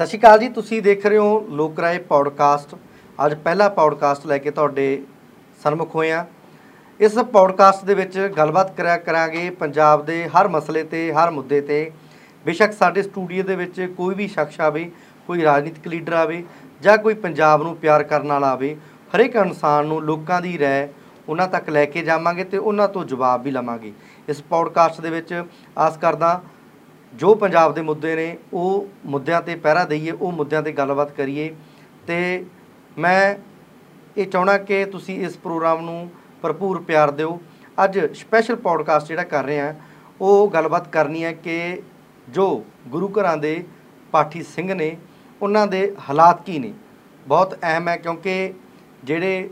ਸਤਿ ਸ਼੍ਰੀ ਅਕਾਲ ਜੀ, ਤੁਸੀਂ ਦੇਖ ਰਹੇ ਹੋ ਲੋਕ ਰਾਏ ਪੌਡਕਾਸਟ। ਅੱਜ ਪਹਿਲਾ ਪੌਡਕਾਸਟ ਲੈ ਕੇ ਤੁਹਾਡੇ ਸਨਮੁਖ ਹੋਏ ਆ ਇਸ ਪੌਡਕਾਸਟ ਦੇ ਵਿੱਚ ਗੱਲਬਾਤ ਕਰਿਆ ਕਰਾਂਗੇ ਪੰਜਾਬ ਦੇ ਹਰ ਮਸਲੇ ਤੇ, ਹਰ ਮੁੱਦੇ ਤੇ। ਬੇਸ਼ੱਕ ਸਾਡੇ ਸਟੂਡੀਓ ਦੇ ਵਿੱਚ ਕੋਈ ਵੀ ਸ਼ਖਸ ਆਵੇ, ਕੋਈ ਰਾਜਨੀਤਿਕ ਲੀਡਰ ਆਵੇ ਜਾਂ ਕੋਈ ਪੰਜਾਬ ਨੂੰ ਪਿਆਰ ਕਰਨ ਵਾਲਾ ਆਵੇ, ਹਰੇਕ ਇਨਸਾਨ ਨੂੰ ਲੋਕਾਂ ਦੀ ਰਾਏ ਉਹਨਾਂ ਤੱਕ ਲੈ ਕੇ ਜਾਵਾਂਗੇ ਤੇ ਉਹਨਾਂ ਤੋਂ ਜਵਾਬ ਵੀ ਲਵਾਂਗੇ। ਇਸ ਪੌਡਕਾਸਟ ਦੇ ਵਿੱਚ ਆਸ ਕਰਦਾ ਜੋ ਪੰਜਾਬ ਦੇ ਮੁੱਦੇ ਨੇ, ਉਹ ਮੁੱਦਿਆਂ ਤੇ ਪਹਿਰਾ ਦਈਏ, ਉਹ ਮੁੱਦਿਆਂ ਤੇ ਗੱਲਬਾਤ ਕਰੀਏ। ਤੇ ਮੈਂ ਇਹ ਚਾਹਣਾ ਕਿ ਤੁਸੀਂ ਇਸ ਪ੍ਰੋਗਰਾਮ ਨੂੰ ਭਰਪੂਰ ਪਿਆਰ ਦਿਓ। ਅੱਜ ਸਪੈਸ਼ਲ ਪੌਡਕਾਸਟ ਜਿਹੜਾ ਕਰ ਰਹੇ ਆ ਉਹ ਗੱਲਬਾਤ ਕਰਨੀ ਹੈ ਕਿ ਜੋ ਗੁਰੂ ਘਰਾਂ ਦੇ ਪਾਠੀ ਸਿੰਘ ਨੇ, ਉਹਨਾਂ ਦੇ ਹਾਲਾਤ ਕੀ ਨੇ? ਬਹੁਤ ਅਹਿਮ ਹੈ ਕਿਉਂਕਿ ਜਿਹੜੇ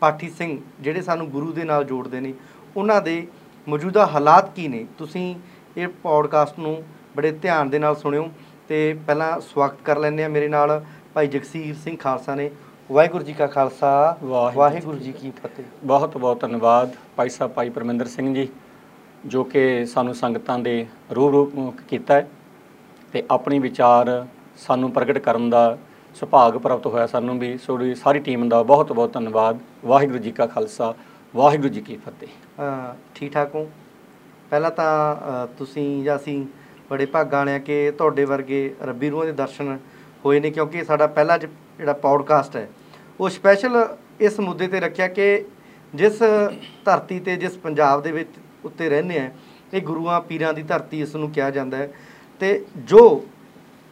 ਪਾਠੀ ਸਿੰਘ, ਜਿਹੜੇ ਸਾਨੂੰ ਗੁਰੂ ਦੇ ਨਾਲ ਜੋੜਦੇ ਨੇ, ਉਹਨਾਂ ਦੇ ਮੌਜੂਦਾ ਹਾਲਾਤ ਕੀ ਨੇ? ਤੁਸੀਂ ਇਹ ਪੌਡਕਾਸਟ ਨੂੰ ਬੜੇ ਧਿਆਨ ਦੇ ਨਾਲ ਸੁਣਿਓ ਤੇ ਪਹਿਲਾਂ ਸਵਾਗਤ ਕਰ ਲੈਂਦੇ ਆ ਮੇਰੇ ਨਾਲ ਭਾਈ ਜਗਸੀਰ ਸਿੰਘ ਖਾਲਸਾ ਨੇ। ਵਾਹਿਗੁਰੂ ਜੀ ਕਾ ਖਾਲਸਾ ਵਾਹਿਗੁਰੂ ਜੀ ਕੀ ਫਤਿਹ। ਬਹੁਤ ਬਹੁਤ ਧੰਨਵਾਦ ਭਾਈ ਸਾਹਿਬ ਭਾਈ ਪਰਮਿੰਦਰ ਸਿੰਘ ਜੀ ਜੋ ਕਿ ਸਾਨੂੰ ਸੰਗਤਾਂ ਦੇ ਰੂਪ ਰੂਪ ਕੀਤਾ ਹੈ ਤੇ ਆਪਣੀ ਵਿਚਾਰ ਸਾਨੂੰ ਪ੍ਰਗਟ ਕਰਨ ਦਾ ਸੁਭਾਗ ਪ੍ਰਾਪਤ ਹੋਇਆ ਸਾਨੂੰ ਵੀ। ਤੁਹਾਡੀ ਸਾਰੀ ਟੀਮ ਦਾ ਬਹੁਤ ਬਹੁਤ ਧੰਨਵਾਦ। ਵਾਹਿਗੁਰੂ ਜੀ ਕਾ ਖਾਲਸਾ ਵਾਹਿਗੁਰੂ ਜੀ ਕੀ ਫਤਿਹ। ਠੀਕ ਠਾਕ ਹੋ? ਪਹਿਲਾਂ ਤਾਂ ਅਹ, ਤੁਸੀਂ ਜਾਂ ਅਸੀਂ ਬੜੇ ਭਾਗਾਂ ਵਾਲੇ ਆ ਕਿ ਤੁਹਾਡੇ ਵਰਗੇ ਰੱਬੀ ਰੂਹਾਂ ਦੇ ਦਰਸ਼ਨ ਹੋਏ ਨੇ ਕਿਉਂਕਿ ਸਾਡਾ ਪਹਿਲਾ ਜ- ਜਿਹੜਾ ਪੌਡਕਾਸਟ ਹੈ ਉਹ ਸਪੈਸ਼ਲ ਇਸ ਮੁੱਦੇ ਤੇ ਰੱਖਿਆ ਕਿ ਜਿਸ ਧਰਤੀ ਤੇ ਜਿਸ ਪੰਜਾਬ ਦੇ ਵਿੱਚ ਉੱਤੇ ਰਹਿੰਦੇ ਆ ਇਹ ਗੁਰੂਆਂ ਪੀਰਾਂ ਦੀ ਧਰਤੀ ਇਸ ਨੂੰ ਕਿਹਾ ਜਾਂਦਾ ਹੈ। ਤੇ ਜੋ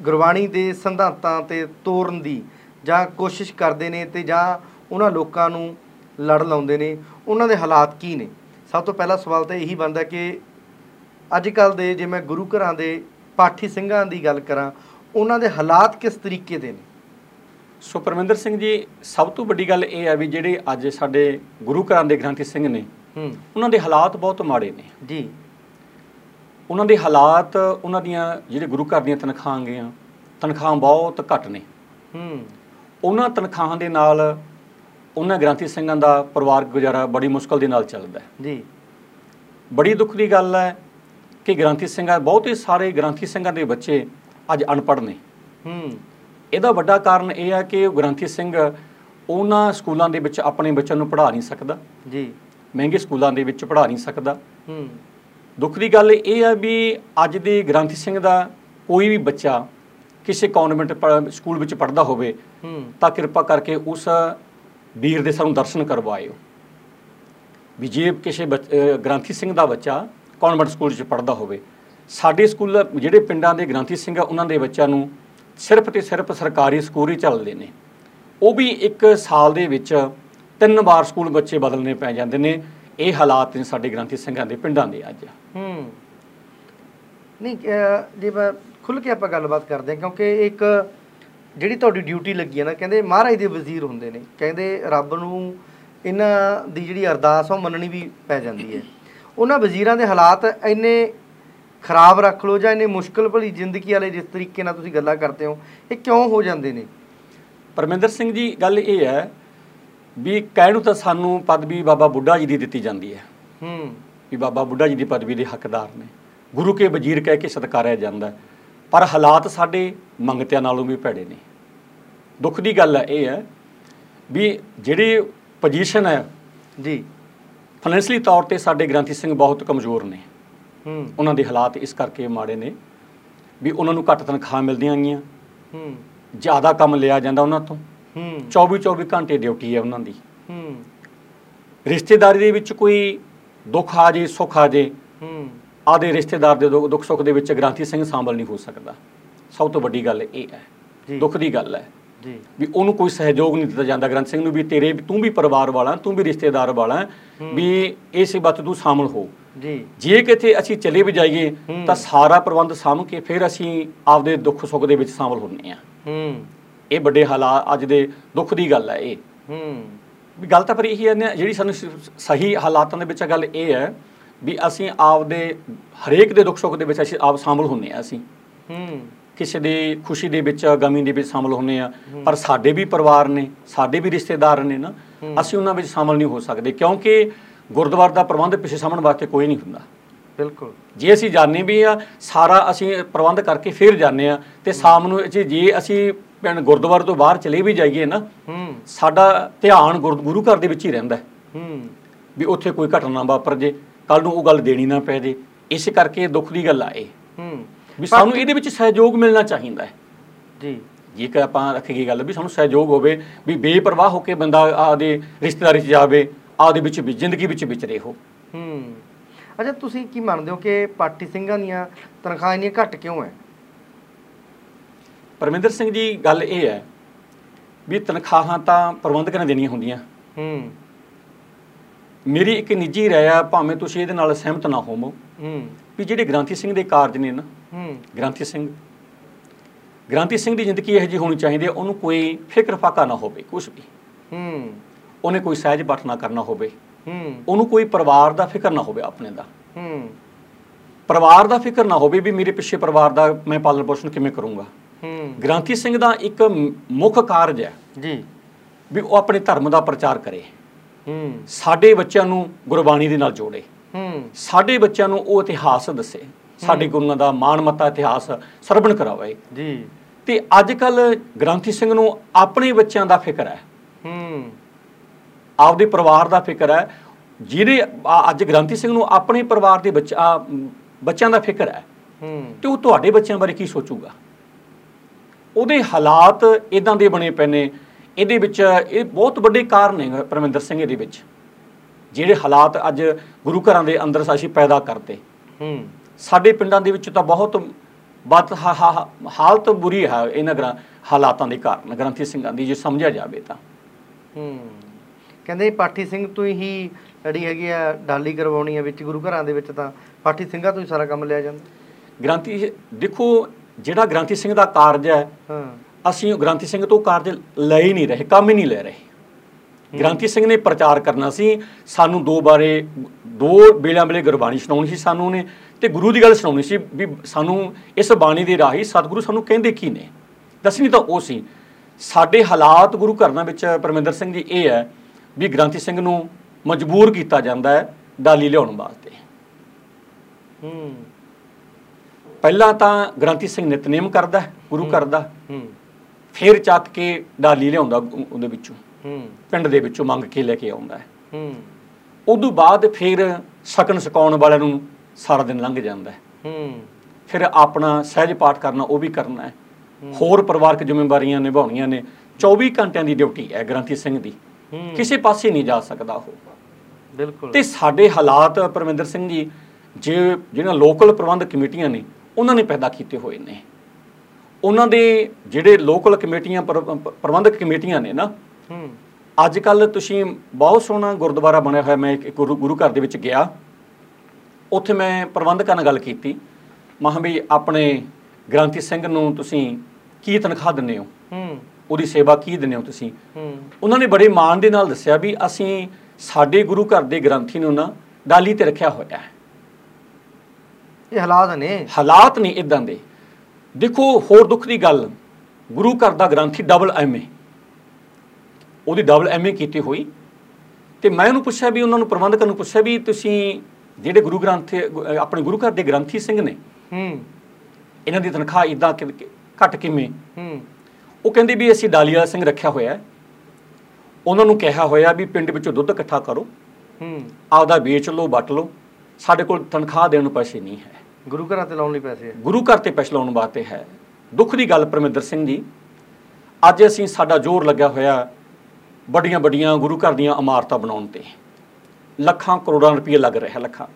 ਗੁਰਬਾਣੀ ਦੇ ਸਿਧਾਂਤਾਂ ਤੇ ਤੋਰਨ ਦੀ ਜਾਂ ਕੋਸ਼ਿਸ਼ ਕਰਦੇ ਨੇ ਤੇ ਜਾਂ ਉਹਨਾਂ ਲੋਕਾਂ ਨੂੰ ਲੜ ਲਾਉਂਦੇ ਨੇ ਉਹਨਾਂ ਦੇ ਹਾਲਾਤ ਕੀ ਨੇ? ਸਭ ਤੋਂ ਪਹਿਲਾ ਸਵਾਲ ਤਾਂ ਇਹੀ ਬਣਦਾ ਕਿ ਅੱਜ ਕੱਲ ਦੇ ਜੇ ਮੈਂ ਗੁਰੂ ਘਰਾਂ ਦੇ ਪਾਠੀ ਸਿੰਘਾਂ ਦੀ ਗੱਲ ਕਰਾਂ ਉਹਨਾਂ ਦੇ ਹਾਲਾਤ ਕਿਸ ਤਰੀਕੇ ਦੇ ਨੇ? ਸੋ ਪਰਮਿੰਦਰ ਸਿੰਘ ਜੀ ਸਭ ਤੋਂ ਵੱਡੀ ਗੱਲ ਇਹ ਹੈ ਵੀ ਜਿਹੜੇ ਅੱਜ ਸਾਡੇ ਗੁਰੂ ਘਰਾਂ ਦੇ ਗ੍ਰੰਥੀ ਸਿੰਘ ਨੇ ਹੂੰ। ਉਹਨਾਂ ਦੇ ਹਾਲਾਤ ਬਹੁਤ ਮਾੜੇ ਨੇ। ਜੀ। ਉਹਨਾਂ ਦੇ ਹਾਲਾਤ ਉਹਨਾਂ ਦੀਆਂ ਜਿਹੜੇ ਗੁਰੂ ਘਰ ਦੀਆਂ ਤਨਖਾਹਾਂ ਗਈਆਂ ਤਨਖਾਹਾਂ ਬਹੁਤ ਘੱਟ ਨੇ। ਹੂੰ। ਉਹਨਾਂ ਤਨਖਾਹਾਂ ਦੇ ਨਾਲ ਉਹਨਾਂ ਗ੍ਰੰਥੀ ਸਿੰਘਾਂ ਦਾ ਪਰਿਵਾਰਕ ਗੁਜ਼ਾਰਾ ਬੜੀ ਮੁਸ਼ਕਲ ਦੇ ਨਾਲ ਚੱਲਦਾ ਹੈ। ਜੀ। ਬੜੀ ਦੁੱਖ ਦੀ ਗੱਲ ਹੈ ਕਿ ਗ੍ਰੰਥੀ ਸਿੰਘਾਂ ਬਹੁਤੇ ਸਾਰੇ ਗ੍ਰੰਥੀ ਸਿੰਘਾਂ ਦੇ ਬੱਚੇ ਅੱਜ ਅਨਪੜ੍ਹ ਨੇ। ਹੂੰ। ਇਹਦਾ ਵੱਡਾ ਕਾਰਨ ਇਹ ਹੈ ਕਿ ਉਹ ਗ੍ਰੰਥੀ ਸਿੰਘ ਉਹਨਾਂ ਸਕੂਲਾਂ ਦੇ ਵਿੱਚ ਆਪਣੇ ਬੱਚਿਆਂ ਨੂੰ ਪੜ੍ਹਾ ਨਹੀਂ ਸਕਦਾ। ਜੀ। ਮਹਿੰਗੇ ਸਕੂਲਾਂ ਦੇ ਵਿੱਚ ਪੜ੍ਹਾ ਨਹੀਂ ਸਕਦਾ। ਹੂੰ। ਦੁੱਖ ਦੀ ਗੱਲ ਇਹ ਹੈ ਵੀ ਅੱਜ ਦੇ ਗ੍ਰੰਥੀ ਸਿੰਘ ਦਾ ਕੋਈ ਵੀ ਬੱਚਾ ਕਿਸੇ ਕਨਵੈਂਟ ਸਕੂਲ ਵਿੱਚ ਪੜ੍ਹਦਾ ਹੋਵੇ ਹੂੰ। ਤਾਂ ਕਿਰਪਾ ਕਰਕੇ ਉਸ ਵੀਰ ਦੇ ਸਾਨੂੰ ਦਰਸ਼ਨ ਕਰਵਾਇਓ। ਵੀ ਜੇ ਕਿਸੇ ਬੱਚ- ਅਹ ਗ੍ਰੰਥੀ ਸਿੰਘ ਦਾ ਬੱਚਾ ਕਨਵੈਂਟ ਸਕੂਲ 'ਚ ਪੜ੍ਹਦਾ ਹੋਵੇ, ਸਾਡੇ ਸਕੂਲ ਜਿਹੜੇ ਪਿੰਡਾਂ ਦੇ ਗ੍ਰੰਥੀ ਸਿੰਘ ਆ, ਉਹਨਾਂ ਦੇ ਬੱਚਿਆਂ ਨੂੰ ਸਿਰਫ ਤੇ ਸਿਰਫ ਸਰਕਾਰੀ ਸਕੂਲ ਹੀ ਚੱਲਦੇ ਨੇ। ਉਹ ਵੀ ਇੱਕ ਸਾਲ ਦੇ ਵਿੱਚ ਤਿੰਨ ਵਾਰ ਸਕੂਲ ਬੱਚੇ ਬਦਲਨੇ ਪੈ ਜਾਂਦੇ ਨੇ। ਇਹ ਹਾਲਾਤ ਨੇ ਸਾਡੇ ਗ੍ਰੰਥੀ ਸਿੰਘਾਂ ਦੇ ਪਿੰਡਾਂ ਦੇ ਅੱਜ। ਹੂੰ। ਨਹੀਂ, ਅਹ ਜੇ ਮੈਂ ਖੁੱਲ ਕੇ ਆਪਾਂ ਗੱਲਬਾਤ ਕਰਦੇ ਹਾਂ, ਕਿਉਂਕਿ ਇੱਕ ਜਿਹੜੀ ਤੁਹਾਡੀ ਡਿਊਟੀ ਲੱਗੀ ਹੈ ਨਾ ਕਹਿੰਦੇ ਮਹਾਰਾਜ ਦੇ ਵਜ਼ੀਰ ਹੁੰਦੇ ਨੇ। ਕਹਿੰਦੇ ਰੱਬ ਨੂੰ ਇਹਨਾਂ ਦੀ ਜਿਹੜੀ ਅਰਦਾਸ ਉਹ ਮੰਨਣੀ ਵੀ ਪੈ ਜਾਂਦੀ ਹੈ। ਉਹਨਾਂ ਵਜ਼ੀਰਾਂ ਦੇ ਹਾਲਾਤ ਇੰਨੇ ਖਰਾਬ ਰੱਖ ਲਓ ਜਾਂ ਇੰਨੇ ਮੁਸ਼ਕਲ ਭਲੀ ਜ਼ਿੰਦਗੀ ਵਾਲੇ ਜਿਸ ਤਰੀਕੇ ਨਾਲ ਤੁਸੀਂ ਗੱਲਾਂ ਕਰਦੇ ਹੋ ਇਹ ਕਿਉਂ ਹੋ ਜਾਂਦੇ ਨੇ? ਪਰਮਿੰਦਰ ਸਿੰਘ ਜੀ ਗੱਲ ਇਹ ਹੈ ਵੀ ਕਹਿਣ ਨੂੰ ਤਾਂ ਸਾਨੂੰ ਪਦਵੀ ਬਾਬਾ ਬੁੱਢਾ ਜੀ ਦੀ ਦਿੱਤੀ ਜਾਂਦੀ ਹੈ। ਹੂੰ। ਵੀ ਬਾਬਾ ਬੁੱਢਾ ਜੀ ਦੀ ਪਦਵੀ ਦੇ ਹੱਕਦਾਰ ਨੇ। ਗੁਰੂ ਕੇ ਵਜ਼ੀਰ ਕਹਿ ਕੇ ਸਤਕਾਰਿਆ ਜਾਂਦਾ ਹੈ। ਪਰ ਹਾਲਾਤ ਸਾਡੇ ਮੰਗਤਿਆਂ ਨਾਲੋਂ ਵੀ ਭੈੜੇ ਨੇ। ਦੁੱਖ ਦੀ ਗੱਲ ਹੈ ਇਹ ਹੈ ਵੀ ਜਿਹੜੀ ਪੋਜੀਸ਼ਨ ਹੈ ਜੀ। ਫਾਈਨੈਂਸ਼ਲੀ ਤੌਰ ਤੇ ਸਾਡੇ ਗ੍ਰੰਥੀ ਸਿੰਘ ਬਹੁਤ ਕਮਜ਼ੋਰ ਨੇ। ਹੂੰ। ਉਹਨਾਂ ਦੇ ਹਾਲਾਤ ਇਸ ਕਰਕੇ ਮਾੜੇ ਨੇ ਵੀ ਉਹਨਾਂ ਨੂੰ ਘੱਟ ਤਨਖਾਹ ਮਿਲਦੀਆਂ ਗਈਆਂ। ਹੂੰ। ਜ਼ਿਆਦਾ ਕੰਮ ਲਿਆ ਜਾਂਦਾ ਉਹਨਾਂ ਤੋਂ। ਹੂੰ। 24 24 ਘੰਟੇ ਡਿਊਟੀ ਹੈ ਉਹਨਾਂ ਦੀ। ਹੂੰ। ਰਿਸ਼ਤੇਦਾਰੀ ਦੇ ਵਿੱਚ ਕੋਈ ਦੁੱਖ ਆ ਜੇ ਸੁੱਖ ਆ ਜੇ। ਹੂੰ। ਆਦੇ ਰਿਸ਼ਤੇਦਾਰ ਦੇ ਦੁੱਖ ਸੁੱਖ ਦੇ ਵਿੱਚ ਗ੍ਰਾਂਥੀ ਸਿੰਘ ਸ਼ਾਮਲ ਨਹੀਂ ਹੋ ਸਕਦਾ। ਸਭ ਤੋਂ ਵੱਡੀ ਗੱਲ ਇਹ ਹੈ। ਦੁੱਖ ਦੀ ਗੱਲ ਹੈ। ਜੀ। ਵੀ ਉਹਨੂੰ ਕੋਈ ਸਹਿਯੋਗ ਨਹੀਂ ਦਿੱਤਾ ਜਾਂਦਾ ਗ੍ਰੰਥ ਸਿੰਘ ਨੂੰ ਵੀ ਤੇਰੇ ਤੂੰ ਵੀ ਪਰਿਵਾਰ ਵਾਲਾ ਤੂੰ ਵੀ ਰਿਸ਼ਤੇਦਾਰ ਵਾਲਾ ਵੀ ਇਸ ਬਾਤ ਤੂੰ ਸ਼ਾਮਲ ਹੋ। ਜੀ। ਜੇ ਕਿਤੇ ਅਸੀਂ ਚਲੇ ਵੀ ਜਾਈਏ। ਤਾਂ ਸਾਰਾ ਪ੍ਰਬੰਧ ਸਾਂਭ ਕੇ ਫਿਰ ਅਸੀਂ ਆਪਦੇ ਦੁੱਖ ਸੁੱਖ ਦੇ ਵਿੱਚ ਸ਼ਾਮਲ ਹੁੰਨੇ ਆ। ਹੂੰ। ਇਹ ਵੱਡੇ ਹਾਲਾਤ ਅੱਜ ਦੇ ਦੁੱਖ ਦੀ ਗੱਲ ਹੈ ਇਹ। ਹੂੰ। ਵੀ ਗੱਲ ਤਾਂ ਪਰ ਇਹੀ ਹੈ ਜਿਹੜੀ ਸਾਨੂੰ ਸਹੀ ਹਾਲਾਤਾਂ ਦੇ ਵਿੱਚ ਗੱਲ ਇਹ ਹੈ ਵੀ ਅਸੀਂ ਆਪਦੇ ਹਰੇਕ ਦੇ ਦੁੱਖ ਸੁੱਖ ਦੇ ਵਿੱਚ ਅਸੀਂ ਆਪ ਸ਼ਾਮਲ ਹੁੰਨੇ ਆ ਅਸੀਂ। ਹੂੰ। ਕਿਸੇ ਦੀ ਖੁਸ਼ੀ ਦੇ ਵਿੱਚ ਗਮੀ ਦੇ ਵਿੱਚ ਸ਼ਾਮਲ ਹੁੰਨੇ ਆ ਪਰ ਸਾਡੇ ਵੀ ਪਰਿਵਾਰ ਨੇ ਸਾਡੇ ਵੀ ਰਿਸ਼ਤੇਦਾਰ ਨੇ ਨਾ ਅਸੀਂ ਉਹਨਾਂ ਵਿੱਚ ਸ਼ਾਮਲ ਨਹੀਂ ਹੋ ਸਕਦੇ ਕਿਉਂਕਿ ਗੁਰਦੁਆਰਾ ਦਾ ਪ੍ਰਬੰਧ ਪਿੱਛੇ ਸਾਹਮਣ ਵਾਸਤੇ ਕੋਈ ਨਹੀਂ ਹੁੰਦਾ। ਬਿਲਕੁਲ। ਜੇ ਅਸੀਂ ਜਾਣੇ ਵੀ ਆ ਸਾਰਾ ਅਸੀਂ ਪ੍ਰਬੰਧ ਕਰਕੇ ਫਿਰ ਜਾਣੇ ਆ ਤੇ ਸ਼ਾਮ ਨੂੰ ਜੇ ਅਸੀਂ ਪਿੰਡ ਗੁਰਦੁਆਰੇ ਤੋਂ ਬਾਹਰ ਚਲੇ ਵੀ ਜਾਈਏ ਨਾ ਹੂੰ। ਸਾਡਾ ਧਿਆਨ ਗੁਰ- ਘਰ ਦੇ ਵਿੱਚ ਹੀ ਰਹਿੰਦਾ। ਹੂੰ। ਵੀ ਉੱਥੇ ਕੋਈ ਘਟਨਾ ਵਾਪਰ ਜੇ। ਕੱਲ ਨੂੰ ਉਹ ਗੱਲ ਦੇਣੀ ਨਾ ਪੈ ਜੇ। ਇਸੇ ਕਰਕੇ ਦੁੱਖ ਦੀ ਗੱਲ ਆ ਇਹ। ਹੂੰ। ਵੀ ਸਾਨੂੰ ਇਹਦੇ ਵਿੱਚ ਸਹਿਯੋਗ ਮਿਲਣਾ ਚਾਹੀਦਾ ਹੈ। ਜੀ। ਜੇਕਰ ਆਪਾਂ ਰੱਖੀਏ ਗੱਲ ਵੀ ਸਾਨੂੰ ਸਹਿਯੋਗ ਹੋਵੇ ਵੀ ਬੇਪਰਵਾਹ ਹੋ ਕੇ ਬੰਦਾ ਆਪਦੇ ਰਿਸ਼ਤੇਦਾਰੀ 'ਚ ਜਾਵੇ ਆਪਦੇ ਵਿੱਚ ਵੀ ਜ਼ਿੰਦਗੀ ਵਿੱਚ ਵਿਚਰੇ ਹੋ। ਹੂੰ। ਅੱਛਾ ਤੁਸੀਂ ਕੀ ਮੰਨਦੇ ਹੋ ਕਿ ਪਾਰਟੀ ਸਿੰਘਾਂ ਦੀਆਂ ਤਨਖਾਹਾਂ ਇੰਨੀਆਂ ਘੱਟ ਕਿਉਂ ਹੈ? ਪਰਮਿੰਦਰ ਸਿੰਘ ਜੀ ਗੱਲ ਇਹ ਹੈ ਵੀ ਤਨਖਾਹਾਂ ਤਾਂ ਪ੍ਰਬੰਧਕਾਂ ਨੇ ਦੇਣੀਆਂ ਹੁੰਦੀਆਂ। ਹੂੰ। ਮੇਰੀ ਇੱਕ ਨਿੱਜੀ ਰਾਏ ਆ ਭਾਵੇਂ ਤੁਸੀਂ ਇਹਦੇ ਨਾਲ ਸਹਿਮਤ ਨਾ ਹੋਵੋ। ਹੂੰ। ਵੀ ਜਿਹੜੇ ਗ੍ਰਾਂਥੀ ਸਿੰਘ ਦੇ ਕਾਰਜ ਨੇ ਨਾ ਹੂੰ। ਗ੍ਰਾਂਥੀ ਸਿੰਘ ਗ੍ਰਾਂਥੀ ਸਿੰਘ ਦੀ ਜ਼ਿੰਦਗੀ ਇਹੋ ਜਿਹੀ ਹੋਣੀ ਚਾਹੀਦੀ ਹੈ ਉਹਨੂੰ ਕੋਈ ਫਿਕਰ ਫਾਕਾ ਨਾ ਹੋਵੇ ਕੁਝ ਵੀ। ਹੂੰ। ਉਹਨੇ ਕੋਈ ਸਹਿਜ ਪਾਠ ਨਾ ਕਰਨਾ ਹੋਵੇ। ਹੂੰ। ਉਹਨੂੰ ਕੋਈ ਪਰਿਵਾਰ ਦਾ ਫਿਕਰ ਨਾ ਹੋਵੇ ਆਪਣੇ ਦਾ। ਹੂੰ। ਪਰਿਵਾਰ ਦਾ ਫਿਕਰ ਨਾ ਹੋਵੇ ਵੀ ਮੇਰੇ ਪਿੱਛੇ ਪਰਿਵਾਰ ਦਾ ਮੈਂ ਪਾਲਣ ਪੋਸ਼ਣ ਕਿਵੇਂ ਕਰੂੰਗਾ। ਹੂੰ। ਗ੍ਰਾਂਥੀ ਸਿੰਘ ਦਾ ਇੱਕ ਮੁੱਖ ਕਾਰਜ ਹੈ ਜੀ। ਵੀ ਉਹ ਆਪਣੇ ਧਰਮ ਦਾ ਪ੍ਰਚਾਰ ਕਰੇ। ਹੂੰ। ਸਾਡੇ ਬੱਚਿਆਂ ਨੂੰ ਗੁਰਬਾਣੀ ਦੇ ਨਾਲ ਜੋੜੇ। ਹੂੰ। ਸਾਡੇ ਬੱਚਿਆਂ ਨੂੰ ਉਹ ਇਤਿਹਾਸ ਦੱਸੇ। ਸਾਡੇ ਗੁਰੂਆਂ ਦਾ ਮਾਣਮੱਤਾ ਇਤਿਹਾਸ ਸਰਵਣ ਕਰਾਵੇ। ਜੀ। ਤੇ ਅੱਜ ਕੱਲ ਗ੍ਰਾਂਥੀ ਸਿੰਘ ਨੂੰ ਆਪਣੇ ਬੱਚਿਆਂ ਦਾ ਫਿਕਰ ਹੈ। ਹੂੰ। ਆਪਦੇ ਪਰਿਵਾਰ ਦਾ ਫਿਕਰ ਹੈ। ਜਿਹੜੇ ਅੱਜ ਗ੍ਰਾਂਥੀ ਸਿੰਘ ਨੂੰ ਆਪਣੇ ਪਰਿਵਾਰ ਦੇ ਬੱਚਾ ਬੱਚਿਆਂ ਦਾ ਫਿਕਰ ਹੈ। ਹੂੰ। ਤੇ ਉਹ ਤੁਹਾਡੇ ਬੱਚਿਆਂ ਬਾਰੇ ਕੀ ਸੋਚੂਗਾ? ਉਹਦੇ ਹਾਲਾਤ ਇਦਾਂ ਦੇ ਬਣੇ ਪਏ ਨੇ ਇਹਦੇ ਵਿੱਚ ਇਹ ਬਹੁਤ ਵੱਡੇ ਕਾਰਨ ਨੇ ਪਰਮਿੰਦਰ ਸਿੰਘ ਇਹਦੇ ਵਿੱਚ ਜਿਹੜੇ ਹਾਲਾਤ ਅੱਜ ਗੁਰੂ ਘਰਾਂ ਦੇ ਅੰਦਰ ਅਸੀਂ ਪੈਦਾ ਕਰਤੇ ਹੂੰ। ਸਾਡੇ ਪਿੰਡਾਂ ਦੇ ਵਿੱਚ ਤਾਂ ਬਹੁਤ ਹਾ- ਹਾਲਤ ਬੁਰੀ ਹੈ ਇਹਨਾਂ ਗ੍ਰਾਂ ਹਾਲਾਤਾਂ ਦੇ ਕਾਰਨ ਗ੍ਰੰਥੀ ਸਿੰਘਾਂ ਦੀ ਜੇ ਸਮਝਿਆ ਜਾਵੇ ਤਾਂ। ਹੂੰ। ਕਹਿੰਦੇ ਪਾਠੀ ਸਿੰਘ ਤੋਂ ਹੀ ਜਿਹੜੀ ਹੈਗੀ ਆ ਡਾਲੀ ਕਰਵਾਉਣੀ ਹੈ ਵਿੱਚ ਗੁਰੂ ਘਰਾਂ ਦੇ ਵਿੱਚ ਤਾਂ ਪਾਠੀ ਸਿੰਘਾਂ ਤੋਂ ਹੀ ਸਾਰਾ ਕੰਮ ਲਿਆ ਜਾਂਦਾ। ਗ੍ਰੰਥੀ ਦੇਖੋ ਜਿਹੜਾ ਗ੍ਰੰਥੀ ਸਿੰਘ ਦਾ ਕਾਰਜ ਹੈ ਹਾਂ। ਅਸੀਂ ਗ੍ਰੰਥੀ ਸਿੰਘ ਤੋਂ ਕਾਰਜ ਲੈ ਹੀ ਨਹੀਂ ਰਹੇ ਕੰਮ ਹੀ ਨਹੀਂ ਲੈ ਰਹੇ। ਗ੍ਰੰਥੀ ਸਿੰਘ ਨੇ ਪ੍ਰਚਾਰ ਕਰਨਾ ਸੀ ਸਾਨੂੰ ਦੋ ਬਾਰੇ ਦੋ ਵੇਲਿਆਂ ਵੇਲੇ ਗੁਰਬਾਣੀ ਸੁਣਾਉਣੀ ਸੀ ਸਾਨੂੰ ਨੇ ਤੇ ਗੁਰੂ ਦੀ ਗੱਲ ਸੁਣਾਉਣੀ ਸੀ ਵੀ ਸਾਨੂੰ ਇਸ ਬਾਣੀ ਦੇ ਰਾਹੀਂ ਸਤਿਗੁਰੂ ਸਾਨੂੰ ਕਹਿੰਦੇ ਕੀ ਨੇ। ਦੱਸਣੀ ਤਾਂ ਉਹ ਸੀ ਸਾਡੇ ਹਾਲਾਤ ਗੁਰੂ ਘਰਾਂ ਵਿੱਚ ਪਰਮਿੰਦਰ ਸਿੰਘ ਜੀ ਇਹ ਹੈ ਵੀ ਗ੍ਰੰਥੀ ਸਿੰਘ ਨੂੰ ਮਜਬੂਰ ਕੀਤਾ ਜਾਂਦਾ ਹੈ ਡਾਲੀ ਲਿਆਉਣ ਵਾਸਤੇ। ਹੂੰ। ਪਹਿਲਾਂ ਤਾਂ ਗ੍ਰੰਥੀ ਸਿੰਘ ਨਿਤਨੇਮ ਕਰਦਾ ਗੁਰੂ ਘਰ ਦਾ। ਹੂੰ। ਫਿਰ ਚੱਕ ਕੇ ਡਾਲੀ ਲਿਆਉਂਦਾ ਉਹ- ਉਹਦੇ ਵਿੱਚੋਂ। ਹੂੰ। ਪਿੰਡ ਦੇ ਵਿੱਚੋਂ ਮੰਗ ਕੇ ਲੈ ਕੇ ਆਉਂਦਾ ਹੈ। ਹੂੰ। ਉਦੋਂ ਬਾਅਦ ਫਿਰ ਸਕਣ ਸਕਾਉਣ ਵਾਲਿਆਂ ਨੂੰ ਸਾਰਾ ਦਿਨ ਲੰਘ ਜਾਂਦਾ ਹੈ। ਹੂੰ। ਫਿਰ ਆਪਣਾ ਸਹਿਜ ਪਾਠ ਕਰਨਾ ਉਹ ਵੀ ਕਰਨਾ ਹੈ। ਹੋਰ ਪਰਿਵਾਰਕ ਜ਼ਿੰਮੇਵਾਰੀਆਂ ਨਿਭਾਉਣੀਆਂ ਨੇ। 24 ਘੰਟਿਆਂ ਦੀ ਡਿਊਟੀ ਹੈ ਗ੍ਰੰਥੀ ਸਿੰਘ ਦੀ। ਕਿਸੇ ਪਾਸੇ ਨਹੀਂ ਜਾ ਸਕਦਾ ਉਹ। ਬਿਲਕੁਲ। ਤੇ ਸਾਡੇ ਹਾਲਾਤ ਪਰਮਿੰਦਰ ਸਿੰਘ ਜੀ ਜੇ ਜਿਹੜੀਆਂ ਲੋਕਲ ਪ੍ਰਬੰਧਕ ਕਮੇਟੀਆਂ ਨੇ ਉਹਨਾਂ ਨੇ ਪੈਦਾ ਕੀਤੇ ਹੋਏ ਨੇ। ਉਹਨਾਂ ਦੇ ਜਿਹੜੇ ਲੋਕਲ ਕਮੇਟੀਆਂ ਪਰ- ਪ੍ਰਬੰਧਕ ਕਮੇਟੀਆਂ ਨੇ ਨਾ ਹੂੰ। ਅੱਜ ਕੱਲ ਤੁਸੀਂ ਬਹੁਤ ਸੋਹਣਾ ਗੁਰਦੁਆਰਾ ਬਣਿਆ ਹੋਇਆ ਮੈਂ ਇੱਕ ਗੁਰੂ ਘਰ ਦੇ ਵਿੱਚ ਗਿਆ। ਉੱਥੇ ਮੈਂ ਪ੍ਰਬੰਧਕਾਂ ਨਾਲ ਗੱਲ ਕੀਤੀ। ਮਹਾਂ ਵੀ ਆਪਣੇ ਗ੍ਰੰਥੀ ਸਿੰਘ ਨੂੰ ਤੁਸੀਂ ਕੀ ਤਨਖਾਹ ਦਿੰਦੇ ਹੋ? ਹੂੰ। ਉਹਦੀ ਸੇਵਾ ਕੀ ਦਿੰਦੇ ਹੋ ਤੁਸੀਂ? ਹੂੰ। ਉਹਨਾਂ ਨੇ ਬੜੇ ਮਾਣ ਦੇ ਨਾਲ ਦੱਸਿਆ ਵੀ ਅਸੀਂ ਸਾਡੇ ਗੁਰੂ ਘਰ ਦੇ ਗ੍ਰੰਥੀ ਨੂੰ ਨਾ ਡਾਲੀ ਤੇ ਰੱਖਿਆ ਹੋਇਆ ਹੈ। ਇਹ ਹਾਲਾਤ ਨੇ? ਹਾਲਾਤ ਨਹੀਂ ਇਦਾਂ ਦੇ। ਦੇਖੋ ਹੋਰ ਦੁੱਖ ਦੀ ਗੱਲ ਗੁਰੂ ਘਰ ਦਾ ਗ੍ਰੰਥੀ ਡਬਲ ਐਮਏ ਉਹਦੀ ਡਬਲ ਐਮਏ ਕੀਤੀ ਹੋਈ। ਤੇ ਮੈਂ ਉਹਨੂੰ ਪੁੱਛਿਆ ਵੀ ਉਹਨਾਂ ਨੂੰ ਪ੍ਰਬੰਧਕਾਂ ਨੂੰ ਪੁੱਛਿਆ ਵੀ ਤੁਸੀਂ ਜਿਹੜੇ ਗੁਰੂ ਗ੍ਰੰਥ ਆਪਣੇ ਗੁਰੂ ਘਰ ਦੇ ਗ੍ਰੰਥੀ ਸਿੰਘ ਨੇ ਹੂੰ। ਇਹਨਾਂ ਦੀ ਤਨਖਾਹ ਇਦਾਂ ਘੱਟ ਕਿਵੇਂ? ਹੂੰ। ਉਹ ਕਹਿੰਦੇ ਵੀ ਅਸੀਂ ਡਾਲੀਆ ਸਿੰਘ ਰੱਖਿਆ ਹੋਇਆ। ਉਹਨਾਂ ਨੂੰ ਕਿਹਾ ਹੋਇਆ ਵੀ ਪਿੰਡ ਵਿੱਚੋਂ ਦੁੱਧ ਇਕੱਠਾ ਕਰੋ। ਹੂੰ। ਆਪਦਾ ਵੇਚ ਲਓ ਵਟ ਲਓ। ਸਾਡੇ ਕੋਲ ਤਨਖਾਹ ਦੇਣ ਨੂੰ ਪੈਸੇ ਨਹੀਂ ਹੈ। ਗੁਰੂ ਘਰਾਂ ਤੇ ਲਾਉਣ ਲਈ ਪੈਸੇ ਹੈ ਗੁਰੂ ਘਰ ਤੇ ਪੈਸੇ ਲਾਉਣ ਵਾਸਤੇ ਹੈ। ਦੁੱਖ ਦੀ ਗੱਲ ਪਰਮਿੰਦਰ ਸਿੰਘ ਜੀ, ਅੱਜ ਅਸੀਂ ਸਾਡਾ ਜ਼ੋਰ ਲੱਗਿਆ ਹੋਇਆ ਵੱਡੀਆਂ ਵੱਡੀਆਂ ਗੁਰੂ ਘਰ ਦੀਆਂ ਇਮਾਰਤਾਂ ਬਣਾਉਣ ਤੇ। ਲੱਖਾਂ ਕਰੋੜਾਂ ਰੁਪਏ ਲੱਗ ਰਿਹਾ ਲੱਖਾਂ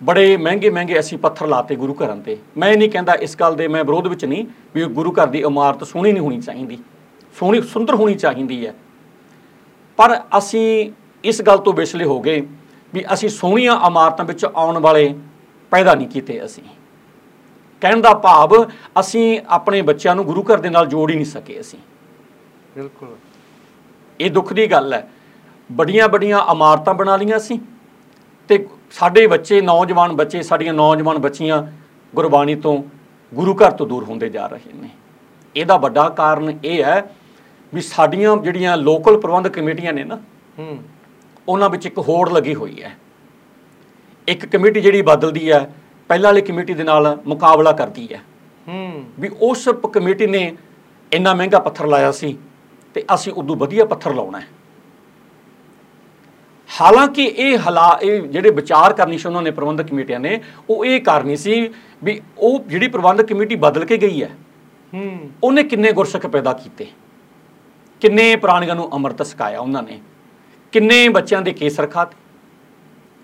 ਬੜੇ ਮਹਿੰਗੇ ਮਹਿੰਗੇ ਅਸੀਂ ਪੱਥਰ ਲਾਤੇ ਗੁਰੂ ਘਰਾਂ ਤੇ। ਮੈਂ ਨਹੀਂ ਕਹਿੰਦਾ ਇਸ ਗੱਲ ਦੇ ਮੈਂ ਵਿਰੋਧ ਵਿੱਚ ਨਹੀਂ ਵੀ ਗੁਰੂ ਘਰ ਦੀ ਇਮਾਰਤ ਸੋਹਣੀ ਨਹੀਂ ਹੋਣੀ ਚਾਹੀਦੀ। ਸੋਹਣੀ, ਸੁੰਦਰ ਹੋਣੀ ਚਾਹੀਦੀ ਹੈ। ਪਰ ਅਸੀਂ ਇਸ ਗੱਲ ਤੋਂ ਵਿਛਲੇ ਹੋ ਗਏ ਵੀ ਅਸੀਂ ਸੋਹਣੀਆਂ ਇਮਾਰਤਾਂ ਵਿੱਚ ਆਉਣ ਵਾਲੇ ਪੈਦਾ ਨਹੀਂ ਕੀਤੇ ਅਸੀਂ। ਕਹਿਣ ਦਾ ਭਾਵ ਅਸੀਂ ਆਪਣੇ ਬੱਚਿਆਂ ਨੂੰ ਗੁਰੂ ਘਰ ਦੇ ਨਾਲ ਜੋੜ ਹੀ ਨਹੀਂ ਸਕੇ ਅਸੀਂ। ਬਿਲਕੁਲ। ਇਹ ਦੁੱਖ ਦੀ ਗੱਲ ਹੈ। ਬੜੀਆਂ ਬੜੀਆਂ ਇਮਾਰਤਾਂ ਬਣਾ ਲਈਆਂ ਸੀ ਤੇ ਸਾਡੇ ਬੱਚੇ ਨੌਜਵਾਨ ਬੱਚੇ ਸਾਡੀਆਂ ਨੌਜਵਾਨ ਬੱਚੀਆਂ ਗੁਰਬਾਣੀ ਤੋਂ ਗੁਰੂ ਘਰ ਤੋਂ ਦੂਰ ਹੁੰਦੇ ਜਾ ਰਹੇ ਨੇ। ਇਹਦਾ ਵੱਡਾ ਕਾਰਨ ਇਹ ਹੈ ਵੀ ਸਾਡੀਆਂ ਜਿਹੜੀਆਂ ਲੋਕਲ ਪ੍ਰਬੰਧਕ ਕਮੇਟੀਆਂ ਨੇ ਨਾ ਹੂੰ। ਉਹਨਾਂ ਵਿੱਚ ਇੱਕ ਹੋੜ ਲੱਗੀ ਹੋਈ ਹੈ। ਇੱਕ ਕਮੇਟੀ ਜਿਹੜੀ ਬਦਲਦੀ ਹੈ ਪਹਿਲਾਂ ਵਾਲੀ ਕਮੇਟੀ ਦੇ ਨਾਲ ਮੁਕਾਬਲਾ ਕਰਦੀ ਹੈ। ਹੂੰ। ਵੀ ਉਸ ਕਮੇਟੀ ਨੇ ਇੰਨਾ ਮਹਿੰਗਾ ਪੱਥਰ ਲਾਇਆ ਸੀ ਤੇ ਅਸੀਂ ਉਦੋਂ ਵਧੀਆ ਪੱਥਰ ਲਾਉਣਾ ਹੈ। ਹਾਲਾਂਕਿ ਇਹ ਹਲਾ ਇਹ ਜਿਹੜੇ ਵਿਚਾਰ ਕਰਨੀ ਸੀ ਉਹਨਾਂ ਨੇ ਪ੍ਰਬੰਧਕ ਕਮੇਟੀਆਂ ਨੇ ਉਹ ਇਹ ਕਰਨੀ ਸੀ ਵੀ ਉਹ ਜਿਹੜੀ ਪ੍ਰਬੰਧਕ ਕਮੇਟੀ ਬਦਲ ਕੇ ਗਈ ਹੈ ਹੂੰ। ਉਹਨੇ ਕਿੰਨੇ ਗੁਰਸਿੱਖ ਪੈਦਾ ਕੀਤੇ? ਕਿੰਨੇ ਪ੍ਰਾਣੀਆਂ ਨੂੰ ਅੰਮ੍ਰਿਤ ਸਿਖਾਇਆ ਉਹਨਾਂ ਨੇ? ਕਿੰਨੇ ਬੱਚਿਆਂ ਦੇ ਕੇਸ ਰਖਾਤੇ?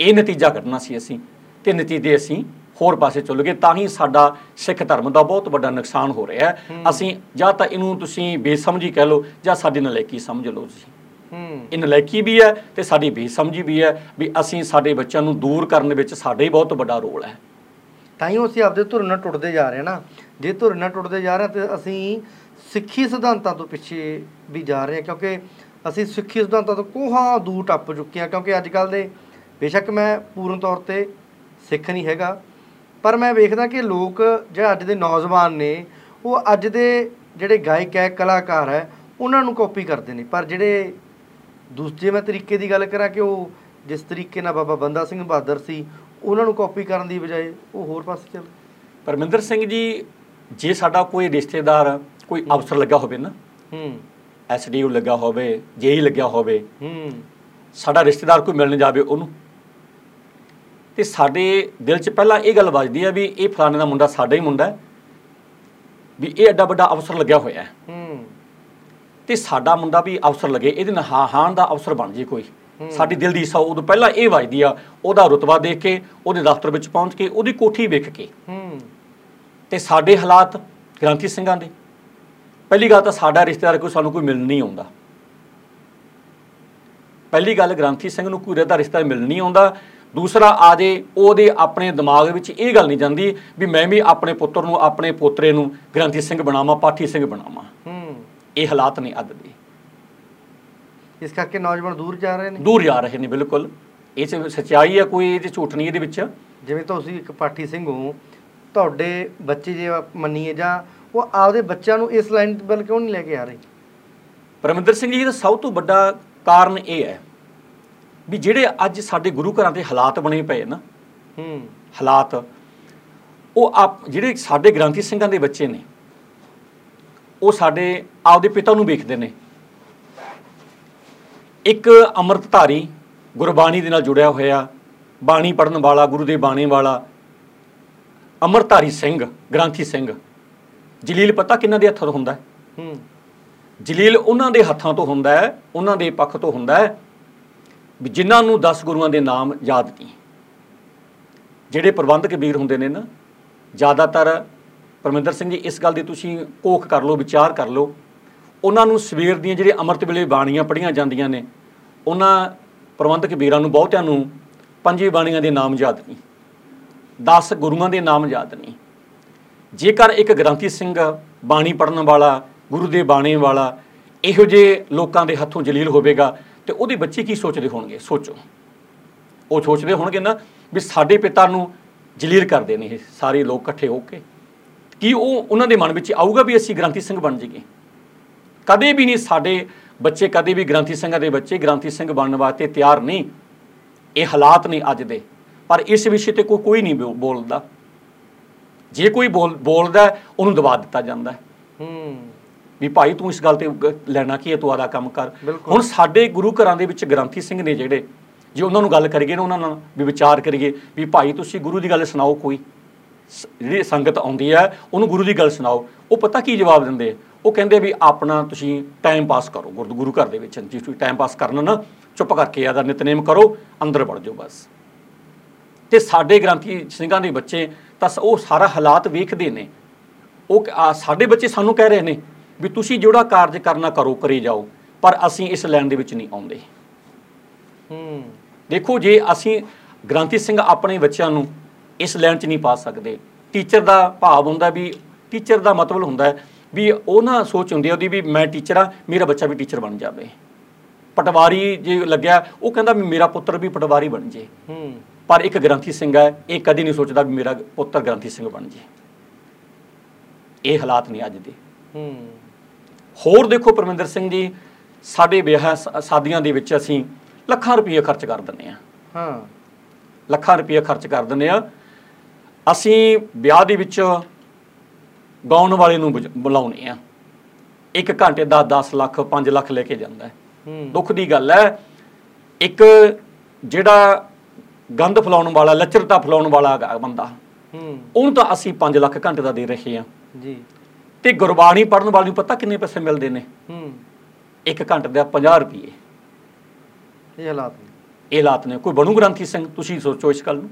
ਇਹ ਨਤੀਜਾ ਕੱਢਣਾ ਸੀ ਅਸੀਂ ਤੇ ਨਤੀਜੇ ਅਸੀਂ ਹੋਰ ਪਾਸੇ ਚੁੱਲ ਗਏ। ਤਾਂ ਹੀ ਸਾਡਾ ਸਿੱਖ ਧਰਮ ਦਾ ਬਹੁਤ ਵੱਡਾ ਨੁਕਸਾਨ ਹੋ ਰਿਹਾ ਹੈ। ਅਸੀਂ ਜਾਂ ਤਾਂ ਇਹਨੂੰ ਤੁਸੀਂ ਬੇਸਮਝੀ ਕਹਿ ਲਓ ਜਾਂ ਸਾਡੀ ਨਲਾਇਕੀ ਸਮਝ ਲਓ ਤੁਸੀਂ। ਹੂੰ। ਇਹ ਨਲਾਇਕੀ ਵੀ ਹੈ ਤੇ ਸਾਡੀ ਬੇਸਮਝੀ ਵੀ ਹੈ ਵੀ ਅਸੀਂ ਸਾਡੇ ਬੱਚਿਆਂ ਨੂੰ ਦੂਰ ਕਰਨ ਵਿੱਚ ਸਾਡਾ ਹੀ ਬਹੁਤ ਵੱਡਾ ਰੋਲ ਹੈ। ਤਾਂ ਹੀ ਅਸੀਂ ਆਪਦੇ ਧੁਰ ਨਾਲ ਟੁੱਟਦੇ ਜਾ ਰਹੇ ਹਾਂ ਨਾ। ਜੇ ਧੁਰ ਨਾਲ ਟੁੱਟਦੇ ਜਾ ਰਹੇ ਹਾਂ ਤੇ ਅਸੀਂ ਸਿੱਖੀ ਸਿਧਾਂਤਾਂ ਤੋਂ ਪਿੱਛੇ ਵੀ ਜਾ ਰਹੇ ਹਾਂ ਕਿਉਂਕਿ ਅਸੀਂ ਸਿੱਖੀ ਸਿਧਾਂਤਾਂ ਤੋਂ ਕੋਹਾਂ ਦੂਰ ਟੱਪ ਚੁੱਕੇ ਹਾਂ ਕਿਉਂਕਿ ਅੱਜ ਕੱਲ ਦੇ ਬੇਸ਼ੱਕ ਮੈਂ ਪੂਰਨ ਤੌਰ ਤੇ ਸਿੱਖ ਨਹੀਂ ਹੈਗਾ ਪਰ ਮੈਂ ਵੇਖਦਾ ਕਿ ਲੋਕ ਜਿਹੜੇ ਅੱਜ ਦੇ ਨੌਜਵਾਨ ਨੇ ਉਹ ਅੱਜ ਦੇ ਜਿਹੜੇ ਗਾਇਕ ਹੈ ਕਲਾਕਾਰ ਹੈ ਉਹਨਾਂ ਨੂੰ ਕਾਪੀ ਕਰਦੇ ਨੇ। ਪਰ ਜਿਹੜੇ ਦੂਜੇ ਮੈਂ ਤਰੀਕੇ ਦੀ ਗੱਲ ਕਰਾਂ ਕਿ ਉਹ ਜਿਸ ਤਰੀਕੇ ਨਾਲ ਬਾਬਾ ਬੰਦਾ ਸਿੰਘ ਬਹਾਦਰ ਸੀ ਉਹਨਾਂ ਨੂੰ ਕਾਪੀ ਕਰਨ ਦੀ ਬਜਾਏ ਉਹ ਹੋਰ ਪਾਸੇ ਚੱਲ ਪਰਮਿੰਦਰ ਸਿੰਘ ਜੀ ਜੇ ਸਾਡਾ ਕੋਈ ਰਿਸ਼ਤੇਦਾਰ ਕੋਈ ਅਫਸਰ ਲੱਗਾ ਹੋਵੇ ਨਾ ਹੂੰ। ਐਸਡੀਓ ਲੱਗਾ ਹੋਵੇ ਜੇਈ ਲੱਗਿਆ ਹੋਵੇ ਹੂੰ। ਸਾਡਾ ਰਿਸ਼ਤੇਦਾਰ ਕੋਈ ਮਿਲਣ ਜਾਵੇ ਉਹਨੂੰ ਤੇ ਸਾਡੇ ਦਿਲ 'ਚ ਪਹਿਲਾਂ ਇਹ ਗੱਲ ਵੱਜਦੀ ਹੈ ਵੀ ਇਹ ਫਲਾਣੇ ਦਾ ਮੁੰਡਾ ਸਾਡਾ ਹੀ ਮੁੰਡਾ ਹੈ ਵੀ ਇਹ ਐਡਾ ਵੱਡਾ ਅਫਸਰ ਲੱਗਿਆ ਹੋਇਆ ਹੈ। ਹੂੰ। ਤੇ ਸਾਡਾ ਮੁੰਡਾ ਵੀ ਅਫਸਰ ਲੱਗੇ ਇਹਦੇ ਨਾਲ ਹਾਂ ਹਾਂ ਦਾ ਅਫਸਰ ਬਣ ਜੇ ਕੋਈ। ਸਾਡੀ ਦਿਲ ਦੀ ਇੱਛਾ ਉਦੋਂ ਪਹਿਲਾਂ ਇਹ ਵੱਜਦੀ ਆ ਉਹਦਾ ਰੁਤਬਾ ਦੇਖ ਕੇ ਉਹਦੇ ਦਫ਼ਤਰ ਵਿੱਚ ਪਹੁੰਚ ਕੇ ਉਹਦੀ ਕੋਠੀ ਵੇਖ ਕੇ। ਹੂੰ। ਤੇ ਸਾਡੇ ਹਾਲਾਤ ਗ੍ਰਾਂਥੀ ਸਿੰਘਾਂ ਦੇ। ਪਹਿਲੀ ਗੱਲ ਤਾਂ ਸਾਡਾ ਰਿਸ਼ਤੇਦਾਰ ਕੋਈ ਸਾਨੂੰ ਕੋਈ ਮਿਲਣ ਨਹੀਂ ਆਉਂਦਾ। ਪਹਿਲੀ ਗੱਲ ਗ੍ਰਾਂਥੀ ਸਿੰਘ ਨੂੰ ਕੋਈ ਰਹਿਦਾ ਰਿਸ਼ਤਾ ਮਿਲਣ ਨਹੀਂ ਆਉਂਦਾ। ਦੂਸਰਾ ਆ ਜੇ ਉਹਦੇ ਆਪਣੇ ਦਿਮਾਗ ਵਿੱਚ ਇਹ ਗੱਲ ਨਹੀਂ ਜਾਂਦੀ ਵੀ ਮੈਂ ਵੀ ਆਪਣੇ ਪੁੱਤਰ ਨੂੰ ਆਪਣੇ ਪੋਤਰੇ ਨੂੰ ਗ੍ਰਾਂਥੀ ਸਿੰਘ ਬਣਾਵਾਂ ਪਾਠੀ ਸਿੰਘ ਬਣਾਵਾਂ। ਹੂੰ। ਇਹ ਹਾਲਾਤ ਨੇ ਅੱਜ ਦੇ। ਇਸ ਕਰਕੇ ਨੌਜਵਾਨ ਦੂਰ ਜਾ ਰਹੇ ਨੇ? ਦੂਰ ਜਾ ਰਹੇ ਨੇ ਬਿਲਕੁਲ। ਇਹ ਸੱਚਾਈ ਹੈ ਕੋਈ ਇਹ ਝੂਠ ਨਹੀਂ ਇਹਦੇ ਵਿੱਚ। ਜਿਵੇਂ ਤੁਸੀਂ ਇੱਕ ਪਾਠੀ ਸਿੰਘ ਹੋ ਤੁਹਾਡੇ ਬੱਚੇ ਜੇ ਮੰਨੀਏ ਜਾਂ ਉਹ ਆਪਦੇ ਬੱਚਿਆਂ ਨੂੰ ਇਸ ਲਾਈਨ ਵੱਲ ਕਿਉਂ ਨਹੀਂ ਲੈ ਕੇ ਆ ਰਹੇ? ਪਰਮਿੰਦਰ ਸਿੰਘ ਜੀ ਦਾ ਸਭ ਤੋਂ ਵੱਡਾ ਕਾਰਨ ਇਹ ਹੈ ਵੀ ਜਿਹੜੇ ਅੱਜ ਸਾਡੇ ਗੁਰੂ ਘਰਾਂ ਦੇ ਹਾਲਾਤ ਬਣੇ ਪਏ ਨਾ ਹੂੰ। ਹਾਲਾਤ ਉਹ ਆਪ ਜਿਹੜੇ ਸਾਡੇ ਗ੍ਰੰਥੀ ਸਿੰਘਾਂ ਦੇ ਬੱਚੇ ਨੇ ਉਹ ਸਾਡੇ ਆਪਦੇ ਪਿਤਾ ਨੂੰ ਵੇਖਦੇ ਨੇ। ਇੱਕ ਅੰਮ੍ਰਿਤਧਾਰੀ ਗੁਰਬਾਣੀ ਦੇ ਨਾਲ ਜੁੜਿਆ ਹੋਇਆ ਬਾਣੀ ਪੜਨ ਵਾਲਾ ਗੁਰੂ ਦੇ ਬਾਣੇ ਵਾਲਾ ਅੰਮ੍ਰਿਤਧਾਰੀ ਸਿੰਘ ਗ੍ਰੰਥੀ ਸਿੰਘ ਜਲੀਲ ਪਤਾ ਕਿੰਨਾਂ ਦੇ ਹੱਥੋਂ ਹੁੰਦਾ ਹੈ? ਹੂੰ। ਜਲੀਲ ਉਹਨਾਂ ਦੇ ਹੱਥਾਂ ਤੋਂ ਹੁੰਦਾ ਹੈ ਉਹਨਾਂ ਦੇ ਪੱਖ ਤੋਂ ਹੁੰਦਾ ਹੈ ਵੀ ਜਿਨ੍ਹਾਂ ਨੂੰ 10 ਗੁਰੂਆਂ ਦੇ ਨਾਮ ਯਾਦ ਨਹੀਂ। ਜਿਹੜੇ ਪ੍ਰਬੰਧਕ ਵੀਰ ਹੁੰਦੇ ਨੇ ਨਾ, ਜ਼ਿਆਦਾਤਰ ਪਰਮਿੰਦਰ ਸਿੰਘ ਜੀ, ਇਸ ਗੱਲ ਦੀ ਤੁਸੀਂ ਕੋਖ ਕਰ ਲਓ, ਵਿਚਾਰ ਕਰ ਲਓ। ਉਹਨਾਂ ਨੂੰ ਸਵੇਰ ਦੀਆਂ ਜਿਹੜੇ ਅੰਮ੍ਰਿਤ ਵੇਲੇ ਬਾਣੀਆਂ ਪੜ੍ਹੀਆਂ ਜਾਂਦੀਆਂ ਨੇ, ਉਹਨਾਂ ਪ੍ਰਬੰਧਕ ਵੀਰਾਂ ਨੂੰ ਬਹੁਤਿਆਂ ਨੂੰ ਪੰਜੇ ਬਾਣੀਆਂ ਦੇ ਨਾਮ ਯਾਦ ਨਹੀਂ 10 ਗੁਰੂਆਂ ਦੇ ਨਾਮ ਯਾਦ ਨਹੀਂ। ਜੇਕਰ ਇੱਕ ਗ੍ਰੰਥੀ ਸਿੰਘ ਬਾਣੀ ਪੜਨ ਵਾਲਾ, ਗੁਰੂ ਦੇ ਬਾਣੇ ਵਾਲਾ ਇਹੋ ਜਿਹੇ ਲੋਕਾਂ ਦੇ ਹੱਥੋਂ ਜਲੀਲ ਹੋਵੇਗਾ ਤੇ ਉਹਦੇ ਬੱਚੇ ਕੀ ਸੋਚਦੇ ਹੋਣਗੇ? ਸੋਚੋ। ਉਹ ਸੋਚਦੇ ਹੋਣਗੇ ਨਾ ਵੀ ਸਾਡੇ ਪਿਤਾ ਨੂੰ ਜਲੀਲ ਕਰਦੇ ਨੇ ਇਹ ਸਾਰੇ ਲੋਕ ਇਕੱਠੇ ਹੋ ਕੇ। ਕੀ ਉਹ ਉਹਨਾਂ ਦੇ ਮਨ ਵਿੱਚ ਆਊਗਾ ਵੀ ਅਸੀਂ ਗ੍ਰੰਥੀ ਸਿੰਘ ਬਣ ਜਾਈਏ? ਕਦੇ ਵੀ ਨਹੀਂ ਸਾਡੇ ਬੱਚੇ ਕਦੇ ਵੀ ਗ੍ਰੰਥੀ ਸਿੰਘਾਂ ਦੇ ਬੱਚੇ ਗ੍ਰੰਥੀ ਸਿੰਘ ਬਣਨ ਵਾਸਤੇ ਤਿਆਰ ਨਹੀਂ। ਇਹ ਹਾਲਾਤ ਨੇ ਅੱਜ ਦੇ। ਪਰ ਇਸ ਵਿਸ਼ੇ ਤੇ ਕੋਈ ਕੋਈ ਨਹੀਂ ਬੋ- ਬੋਲਦਾ। ਜੇ ਕੋਈ ਬੋਲ ਬੋਲਦਾ ਹੈ, ਉਹਨੂੰ ਦਬਾ ਦਿੱਤਾ ਜਾਂਦਾ। ਹੈ ਹੂੰ। ਵੀ ਭਾਈ ਤੂੰ ਇਸ ਗੱਲ ਤੇ ਲੈਣਾ ਕੀ ਹੈ ਤੂੰ ਆਦਾ ਕੰਮ ਕਰ। ਹੁਣ ਸਾਡੇ ਗੁਰੂ ਘਰਾਂ ਦੇ ਵਿੱਚ ਗ੍ਰੰਥੀ ਸਿੰਘ ਨੇ ਜਿਹੜੇ ਜੇ ਉਹਨਾਂ ਨੂੰ ਗੱਲ ਕਰੀਏ ਨਾ ਉਹਨਾਂ ਨਾਲ ਵੀ ਵਿਚਾਰ ਕਰੀਏ ਵੀ ਭਾਈ ਤੁਸੀਂ ਗੁਰੂ ਦੀ ਗੱਲ ਸੁਣਾਓ ਕੋਈ। ਜਿਹੜੀ ਸੰਗਤ ਆਉਂਦੀ ਹੈ ਉਹਨੂੰ ਗੁਰੂ ਦੀ ਗੱਲ ਸੁਣਾਓ। ਉਹ ਪਤਾ ਕੀ ਜਵਾਬ ਦਿੰਦੇ? ਉਹ ਕਹਿੰਦੇ ਵੀ ਆਪਣਾ ਤੁਸੀਂ ਟਾਈਮ ਪਾਸ ਕਰੋ ਗੁਰੂ ਘਰ ਦੇ ਵਿੱਚ ਜੇ ਤੁਸੀਂ ਟਾਈਮ ਪਾਸ ਕਰਨਾ ਨਾ ਚੁੱਪ ਕਰਕੇ ਆਦਾ ਨਿਤਨੇਮ ਕਰੋ ਅੰਦਰ ਵੜ ਜਾਓ ਬਸ। ਤੇ ਸਾਡੇ ਗ੍ਰੰਥੀ ਸਿੰਘਾਂ ਦੇ ਬੱਚੇ ਤਾਂ ਉਹ ਸਾਰਾ ਹਾਲਾਤ ਵੇਖਦੇ ਨੇ। ਉਹ ਸਾਡੇ ਬੱਚੇ ਸਾਨੂੰ ਕਹਿ ਰਹੇ ਨੇ ਵੀ ਤੁਸੀਂ ਜਿਹੜਾ ਕਾਰਜ ਕਰਨਾ ਕਰੋ ਕਰੀ ਜਾਓ ਪਰ ਅਸੀਂ ਇਸ ਲਾਈਨ ਦੇ ਵਿੱਚ ਨਹੀਂ ਆਉਂਦੇ। ਹੂੰ। ਦੇਖੋ ਜੇ ਅਸੀਂ ਗ੍ਰੰਥੀ ਸਿੰਘ ਆਪਣੇ ਬੱਚਿਆਂ ਨੂੰ ਇਸ ਲਾਈਨ 'ਚ ਨਹੀਂ ਪਾ ਸਕਦੇ ਟੀਚਰ ਦਾ ਭਾਵ ਹੁੰਦਾ ਵੀ ਟੀਚਰ ਦਾ ਮਤਲਬ ਹੁੰਦਾ ਵੀ ਉਹ ਨਾ ਸੋਚ ਹੁੰਦੀ ਹੈ ਉਹਦੀ ਵੀ ਮੈਂ ਟੀਚਰ ਆ ਮੇਰਾ ਬੱਚਾ ਵੀ ਟੀਚਰ ਬਣ ਜਾਵੇ। ਪਟਵਾਰੀ ਜੇ ਲੱਗਿਆ ਉਹ ਕਹਿੰਦਾ ਵੀ ਮੇਰਾ ਪੁੱਤਰ ਵੀ ਪਟਵਾਰੀ ਬਣ ਜੇ। ਹੂੰ। ਪਰ ਇੱਕ ਗ੍ਰੰਥੀ ਸਿੰਘ ਹੈ ਇਹ ਕਦੀ ਨਹੀਂ ਸੋਚਦਾ ਵੀ ਮੇਰਾ ਪੁੱਤਰ ਗ੍ਰੰਥੀ ਸਿੰਘ ਬਣ ਜੇ। ਇਹ ਹਾਲਾਤ ਨੇ ਅੱਜ ਦੇ। ਹੂੰ। ਹੋਰ ਦੇਖੋ ਪਰਮਿੰਦਰ ਸਿੰਘ ਜੀ ਸਾਡੇ ਵਿਆਹ ਸ਼ਾਦੀਆਂ ਦੇ ਵਿੱਚ ਅਸੀਂ ਲੱਖਾਂ ਰੁਪਏ ਖਰਚ ਕਰ ਦਿੰਦੇ ਆ ਹਾਂ। ਲੱਖਾਂ ਰੁਪਏ ਖਰਚ ਕਰ ਦਿੰਦੇ ਆ ਅਸੀਂ ਵਿਆਹ ਦੇ ਵਿੱਚ ਗਾਉਣ ਵਾਲੇ ਨੂੰ ਬੁਲਾਉਣੇ ਆ ਇੱਕ ਘੰਟੇ ਦਾ 10 ਲੱਖ 5 ਲੱਖ ਲੈ ਕੇ ਜਾਂਦਾ ਦੁੱਖ ਦੀ ਗੱਲ ਹੈ ਇੱਕ ਜਿਹੜਾ ਗੰਦ ਫਲਾਉਣ ਵਾਲਾ ਲੱਚਰਤਾ ਫਲਾਉਣ ਵਾਲਾ ਬੰਦਾ ਹੂੰ। ਉਹਨੂੰ ਤਾਂ ਅਸੀਂ 5 ਲੱਖ ਘੰਟੇ ਦਾ ਦੇ ਰਹੇ ਹਾਂ। ਜੀ। ਤੇ ਗੁਰਬਾਣੀ ਪੜਨ ਵਾਲੇ ਨੂੰ ਪਤਾ ਕਿੰਨੇ ਪੈਸੇ ਮਿਲਦੇ ਨੇ? ਹੂੰ। ਇੱਕ ਘੰਟੇ ਦਾ 50 ਰੁਪਏ ਇਹ ਹਾਲਾਤ ਨੇ। ਇਹ ਹਾਲਾਤ ਨੇ। ਕੋਈ ਬਣੂ ਗ੍ਰੰਥੀ ਸਿੰਘ? ਤੁਸੀਂ ਸੋਚੋ ਇਸ ਗੱਲ ਨੂੰ।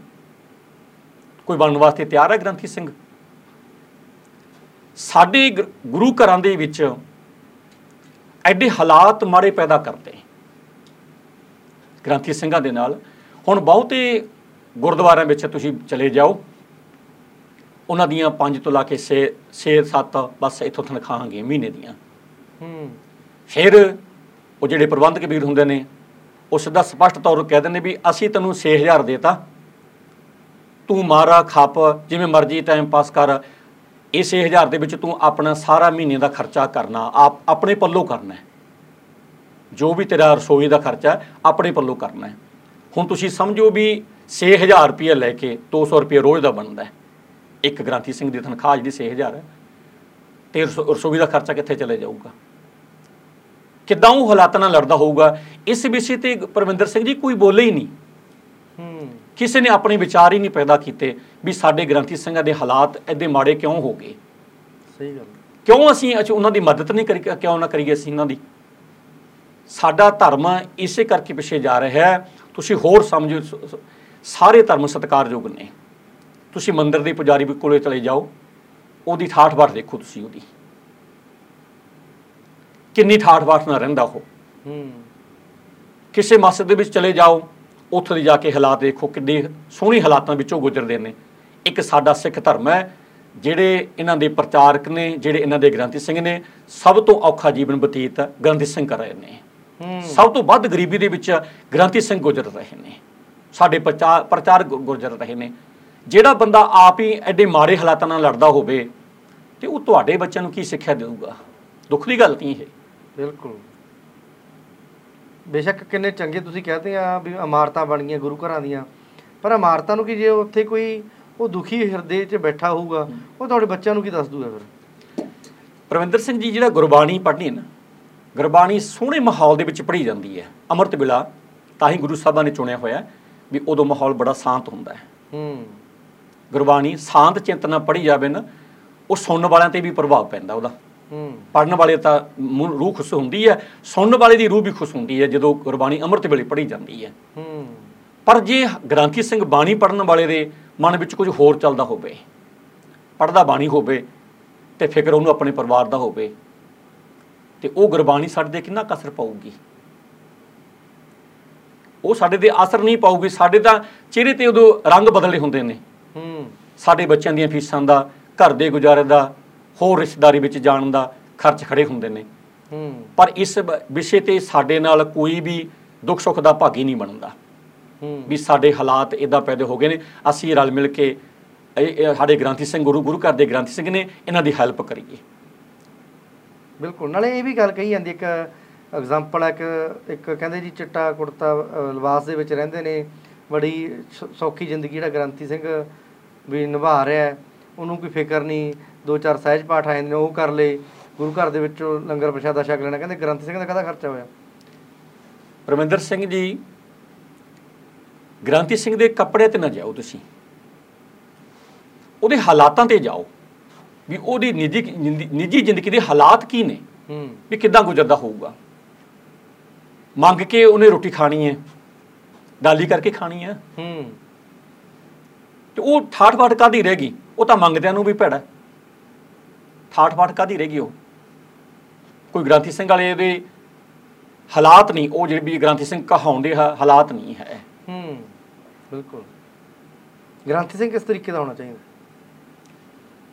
ਕੋਈ ਬਣਨ ਵਾਸਤੇ ਤਿਆਰ ਹੈ ਗ੍ਰੰਥੀ ਸਿੰਘ? ਸਾਡੇ ਗੁਰੂ ਘਰਾਂ ਦੇ ਵਿੱਚ ਐਡੇ ਹਾਲਾਤ ਮਾੜੇ ਪੈਦਾ ਕਰਦੇ। ਗ੍ਰੰਥੀ ਸਿੰਘਾਂ ਦੇ ਨਾਲ। ਹੁਣ ਬਹੁਤੇ ਗੁਰਦੁਆਰਿਆਂ ਵਿੱਚ ਤੁਸੀਂ ਚਲੇ ਜਾਓ। ਉਹਨਾਂ ਦੀਆਂ 5 ਤੋਂ ਲਾ ਕੇ 6 6 7 ਬਸ ਇੱਥੋਂ ਤਨਖਾਹਾਂ ਗਏ ਮਹੀਨੇ ਦੀਆਂ। ਹੂੰ। ਫਿਰ ਉਹ ਜਿਹੜੇ ਪ੍ਰਬੰਧਕ ਵੀਰ ਹੁੰਦੇ ਨੇ ਉਹ ਸਿੱਧਾ ਸਪਸ਼ਟ ਤੌਰ ਤੇ ਕਹਿ ਦਿੰਦੇ ਵੀ ਅਸੀਂ ਤੈਨੂੰ 6000 ਦੇਤਾ। ਤੂੰ ਮਾਰਾ ਖੱਪ ਜਿਵੇਂ ਮਰਜ਼ੀ ਟਾਈਮ ਪਾਸ ਕਰ। ਇਸ 6000 ਦੇ ਵਿੱਚ ਤੂੰ ਆਪਣਾ ਸਾਰਾ ਮਹੀਨੇ ਦਾ ਖਰਚਾ ਕਰਨਾ ਆਪ ਆਪਣੇ ਪੱਲੋਂ ਕਰਨਾ ਜੋ ਵੀ ਤੇਰਾ ਰਸੋਈ ਦਾ ਖਰਚਾ ਆਪਣੇ ਪੱਲੋਂ ਕਰਨਾ ਹੁਣ ਤੁਸੀਂ ਸਮਝੋ ਵੀ 6000 ਰੁਪਏ ਲੈ ਕੇ 200 ਰੁਪਏ ਰੋਜ਼ ਦਾ ਬਣਦਾ ਹੈ। ਇੱਕ ਗ੍ਰਾਂਥੀ ਸਿੰਘ ਦੀ ਤਨਖਾਹ ਜਿਹੜੀ 6000 ਹੈ ਤੇ ਰਸੋ- ਰਸੋਈ ਦਾ ਖਰਚਾ ਕਿੱਥੇ ਚਲੇ ਜਾਊਗਾ? ਕਿੱਦਾਂ ਉਹ ਹਾਲਾਤਾਂ ਨਾਲ ਲੜਦਾ ਹੋਊਗਾ? ਇਸ ਵਿਸ਼ੇ ਤੇ ਪਰਵਿੰਦਰ ਸਿੰਘ ਜੀ ਕੋਈ ਬੋਲੇ ਹੀ ਨਹੀਂ। ਹੂੰ। ਕਿਸੇ ਨੇ ਆਪਣੇ ਵਿਚਾਰ ਹੀ ਨਹੀਂ ਪੈਦਾ ਕੀਤੇ ਵੀ ਸਾਡੇ ਗ੍ਰੰਥੀ ਸਿੰਘਾਂ ਦੇ ਹਾਲਾਤ ਐਡੇ ਮਾੜੇ ਕਿਉਂ ਹੋ ਗਏ? ਸਹੀ ਗੱਲ ਕਿਉਂ ਅਸੀਂ ਉਹਨਾਂ ਦੀ ਮਦਦ ਨਹੀਂ ਕਰੀ ਕਿਉਂ ਨਾ ਕਰੀਏ ਅਸੀਂ ਉਹਨਾਂ ਦੀ? ਸਾਡਾ ਧਰਮ ਇਸੇ ਕਰਕੇ ਪਿੱਛੇ ਜਾ ਰਿਹਾ ਹੈ। ਤੁਸੀਂ ਹੋਰ ਸਮਝੋ ਸਾਰੇ ਧਰਮ ਸਤਿਕਾਰਯੋਗ ਨੇ। ਤੁਸੀਂ ਮੰਦਿਰ ਦੇ ਪੁਜਾਰੀ ਕੋਲੇ ਚਲੇ ਜਾਓ ਉਹਦੀ ਠਾਠ ਬਾਠ ਦੇਖੋ ਤੁਸੀਂ ਉਹਦੀ। ਕਿੰਨੀ ਠਾਠ ਬਾਠ ਨਾਲ ਰਹਿੰਦਾ ਉਹ। ਹੂੰ। ਕਿਸੇ ਮਸਜਿਦ ਦੇ ਵਿੱਚ ਚਲੇ ਜਾਓ ਉੱਥੇ ਦੀ ਜਾ ਕੇ ਹਾਲਾਤ ਦੇਖੋ ਕਿੰਨੇ ਸੋਹਣੇ ਹਾਲਾਤਾਂ ਵਿੱਚੋਂ ਗੁਜ਼ਰਦੇ ਨੇ। ਇੱਕ ਸਾਡਾ ਸਿੱਖ ਧਰਮ ਹੈ ਜਿਹੜੇ ਇਹਨਾਂ ਦੇ ਪ੍ਰਚਾਰਕ ਨੇ ਜਿਹੜੇ ਇਹਨਾਂ ਦੇ ਗ੍ਰੰਥੀ ਸਿੰਘ ਨੇ ਸਭ ਤੋਂ ਔਖਾ ਜੀਵਨ ਬਤੀਤ ਗ੍ਰੰਥੀ ਸਿੰਘ ਕਰ ਰਹੇ ਨੇ। ਸਭ ਤੋਂ ਵੱਧ ਗਰੀਬੀ ਦੇ ਵਿੱਚ ਗ੍ਰੰਥੀ ਸਿੰਘ ਗੁਜ਼ਰ ਰਹੇ ਨੇ। ਸਾਡੇ ਪ੍ਰਚਾਰ ਪ੍ਰਚਾਰਕ ਗੁਜ਼ਰ ਰਹੇ ਨੇ। ਜਿਹੜਾ ਬੰਦਾ ਆਪ ਹੀ ਐਡੇ ਮਾੜੇ ਹਾਲਾਤਾਂ ਨਾਲ ਲੜਦਾ ਹੋਵੇ ਤੇ ਉਹ ਤੁਹਾਡੇ ਬੱਚਿਆਂ ਨੂੰ ਕੀ ਸਿੱਖਿਆ ਦੇਊਗਾ? ਦੁੱਖ ਦੀ ਗੱਲ ਨਹੀਂ ਇਹ ਬਿਲਕੁਲ। ਬੇਸ਼ੱਕ ਕਿੰਨੇ ਚੰਗੇ ਤੁਸੀਂ ਕਹਤੇ ਆ ਵੀ ਇਮਾਰਤਾਂ ਬਣ ਗਈਆਂ ਗੁਰੂ ਘਰਾਂ ਦੀਆਂ ਪਰ ਇਮਾਰਤਾਂ ਨੂੰ ਕੀ ਜੇ ਉੱਥੇ ਕੋਈ ਉਹ ਦੁਖੀ ਹਿਰਦੇ 'ਚ ਬੈਠਾ ਹੋਊਗਾ ਉਹ ਤੁਹਾਡੇ ਬੱਚਿਆਂ ਨੂੰ ਕੀ ਦੱਸ ਦੂਗਾ ਫਿਰ? ਪਰਵਿੰਦਰ ਸਿੰਘ ਜੀ ਜਿਹੜਾ ਗੁਰਬਾਣੀ ਪੜ੍ਹਨੀ ਹੈ ਨਾ ਗੁਰਬਾਣੀ ਸੋਹਣੇ ਮਾਹੌਲ ਦੇ ਵਿੱਚ ਪੜ੍ਹੀ ਜਾਂਦੀ ਹੈ। ਅੰਮ੍ਰਿਤ ਵੇਲਾ ਤਾਂ ਹੀ ਗੁਰੂ ਸਾਹਿਬਾਂ ਨੇ ਚੁਣਿਆ ਹੋਇਆ ਵੀ ਉਦੋਂ ਮਾਹੌਲ ਬੜਾ ਸ਼ਾਂਤ ਹੁੰਦਾ ਹੈ। ਹੂੰ। ਗੁਰਬਾਣੀ ਸ਼ਾਂਤ ਚਿੰਤਨ ਪੜ੍ਹੀ ਜਾਵੇ ਨਾ ਉਹ ਸੁਣਨ ਵਾਲਿਆਂ ਤੇ ਵੀ ਪ੍ਰਭਾਵ ਪੈਂਦਾ ਉਹਦਾ। ਹੂੰ। ਪੜਨ ਵਾਲੇ ਤਾਂ ਰੂਹ ਖੁਸ਼ ਹੁੰਦੀ ਹੈ ਸੁਣਨ ਵਾਲੇ ਦੀ ਰੂਹ ਵੀ ਖੁਸ਼ ਹੁੰਦੀ ਹੈ ਜਦੋਂ ਗੁਰਬਾਣੀ ਅੰਮ੍ਰਿਤ ਵੇਲੇ ਪੜ੍ਹੀ ਜਾਂਦੀ ਹੈ। ਹੂੰ। ਪਰ ਜੇ ਗ੍ਰੰਥੀ ਸਿੰਘ ਬਾਣੀ ਪੜਨ ਵਾਲੇ ਦੇ ਮਨ ਵਿੱਚ ਕੁਝ ਹੋਰ ਚੱਲਦਾ ਹੋਵੇ ਪੜਦਾ ਬਾਣੀ ਹੋਵੇ ਤੇ ਫਿਕਰ ਉਹਨੂੰ ਆਪਣੇ ਪਰਿਵਾਰ ਦਾ ਹੋਵੇ ਤੇ ਉਹ ਗੁਰਬਾਣੀ ਸਾਡੇ ਤੇ ਕਿੰਨਾ ਕਸਰ ਪਾਊਗੀ? ਉਹ ਸਾਡੇ ਤੇ ਅਸਰ ਨਹੀਂ ਪਾਊਗੀ ਸਾਡੇ ਤਾਂ ਚਿਹਰੇ ਤੇ ਉਦੋਂ ਰੰਗ ਬਦਲੇ ਹੁੰਦੇ ਨੇ। ਸਾਡੇ ਬੱਚਿਆਂ ਦੀਆਂ ਫੀਸਾਂ ਦਾ ਘਰ ਦੇ ਗੁਜ਼ਾਰੇ ਦਾ ਹੋਰ ਰਿਸ਼ਤੇਦਾਰੀ ਵਿੱਚ ਜਾਣ ਦਾ ਖਰਚ ਖੜੇ ਹੁੰਦੇ ਨੇ। ਹੂੰ। ਪਰ ਇਸ ਵਿਸ਼ੇ ਤੇ ਸਾਡੇ ਨਾਲ ਕੋਈ ਵੀ ਦੁੱਖ ਸੁੱਖ ਦਾ ਭਾਗੀ ਨਹੀਂ ਬਣਦਾ। ਹੂੰ। ਵੀ ਸਾਡੇ ਹਾਲਾਤ ਇਦਾਂ ਪੈਦੇ ਹੋ ਗਏ ਨੇ ਅਸੀਂ ਰਲ ਮਿਲ ਕੇ ਸਾਡੇ ਗ੍ਰੰਥੀ ਸਿੰਘ ਗੁਰੂ ਗੁਰੂ ਘਰ ਦੇ ਗ੍ਰੰਥੀ ਸਿੰਘ ਨੇ ਇਹਨਾਂ ਦੀ ਹੈਲਪ ਕਰੀਏ। ਬਿਲਕੁਲ ਨਾਲੇ ਇਹ ਵੀ ਗੱਲ ਕਹੀ ਜਾਂਦੀ ਇੱਕ ਐਗਜ਼ਾਮਪਲ ਹੈ ਇੱਕ ਇੱਕ ਕਹਿੰਦੇ ਜੀ ਚਿੱਟਾ ਕੁੜਤਾ ਲਿਬਾਸ ਦੇ ਵਿੱਚ ਰਹਿੰਦੇ ਨੇ ਬੜੀ ਸੌਖੀ ਜ਼ਿੰਦਗੀ ਜਿਹੜਾ ਗ੍ਰੰਥੀ ਸਿੰਘ ਵੀ ਨਿਭਾ ਰਿਹਾ ਉਹਨੂੰ ਕੋਈ ਫਿਕਰ ਨਹੀਂ ਦੋ ਚਾਰ ਸਹਿਜ ਪਾਠ ਆਏ ਨੇ ਉਹ ਕਰ ਲਏ। ਗੁਰੂ ਘਰ ਦੇ ਵਿੱਚੋਂ ਲੰਗਰ ਪ੍ਰਸ਼ਾਦਾ ਛਕ ਲੈਣਾ ਕਹਿੰਦੇ ਗ੍ਰੰਥੀ ਸਿੰਘ ਦਾ ਕਾਹਦਾ ਖਰਚਾ ਹੋਇਆ? ਪਰਮਿੰਦਰ ਸਿੰਘ ਜੀ ਗ੍ਰੰਥੀ ਸਿੰਘ ਦੇ ਕੱਪੜੇ ਤੇ ਨਾ ਜਾਓ ਤੁਸੀਂ। ਉਹਦੇ ਹਾਲਾਤਾਂ ਤੇ ਜਾਓ ਵੀ ਉਹਦੀ ਨਿੱਜੀ ਨਿੱਜੀ ਜ਼ਿੰਦਗੀ ਦੇ ਹਾਲਾਤ ਕੀ ਨੇ? ਹੂੰ। ਵੀ ਕਿੱਦਾਂ ਗੁਜ਼ਰਦਾ ਹੋਊਗਾ? ਮੰਗ ਕੇ ਉਹਨੇ ਰੋਟੀ ਖਾਣੀ ਹੈ ਡਾਲੀ ਕਰਕੇ ਖਾਣੀ ਹੈ। ਹੂੰ। ਤੇ ਉਹ ਠਾਠ ਬਾਠ ਕਾਦੀ ਰਹਿ ਗਈ? ਉਹ ਤਾਂ ਮੰਗਦਿਆਂ ਨੂੰ ਵੀ ਭੈੜਾ ਹੈ। ਠਾਠ ਬਾਠ ਕਾਦੀ ਰਹਿ ਗਈ ਉਹ? ਕੋਈ ਗ੍ਰਾਂਥੀ ਸਿੰਘ ਵਾਲੇ ਦੇ ਹਾਲਾਤ ਨਹੀਂ ਉਹ ਜਿਹੜੇ ਵੀ ਗ੍ਰਾਂਥੀ ਸਿੰਘ ਕਹਾਉਂਦੇ ਹਾ- ਹਾਲਾਤ ਨਹੀਂ ਹੈ। ਹੂੰ ਬਿਲਕੁਲ। ਗ੍ਰੰਥੀ ਸਿੰਘ ਕਿਸ ਤਰੀਕੇ ਦਾ ਹੋਣਾ ਚਾਹੀਦਾ?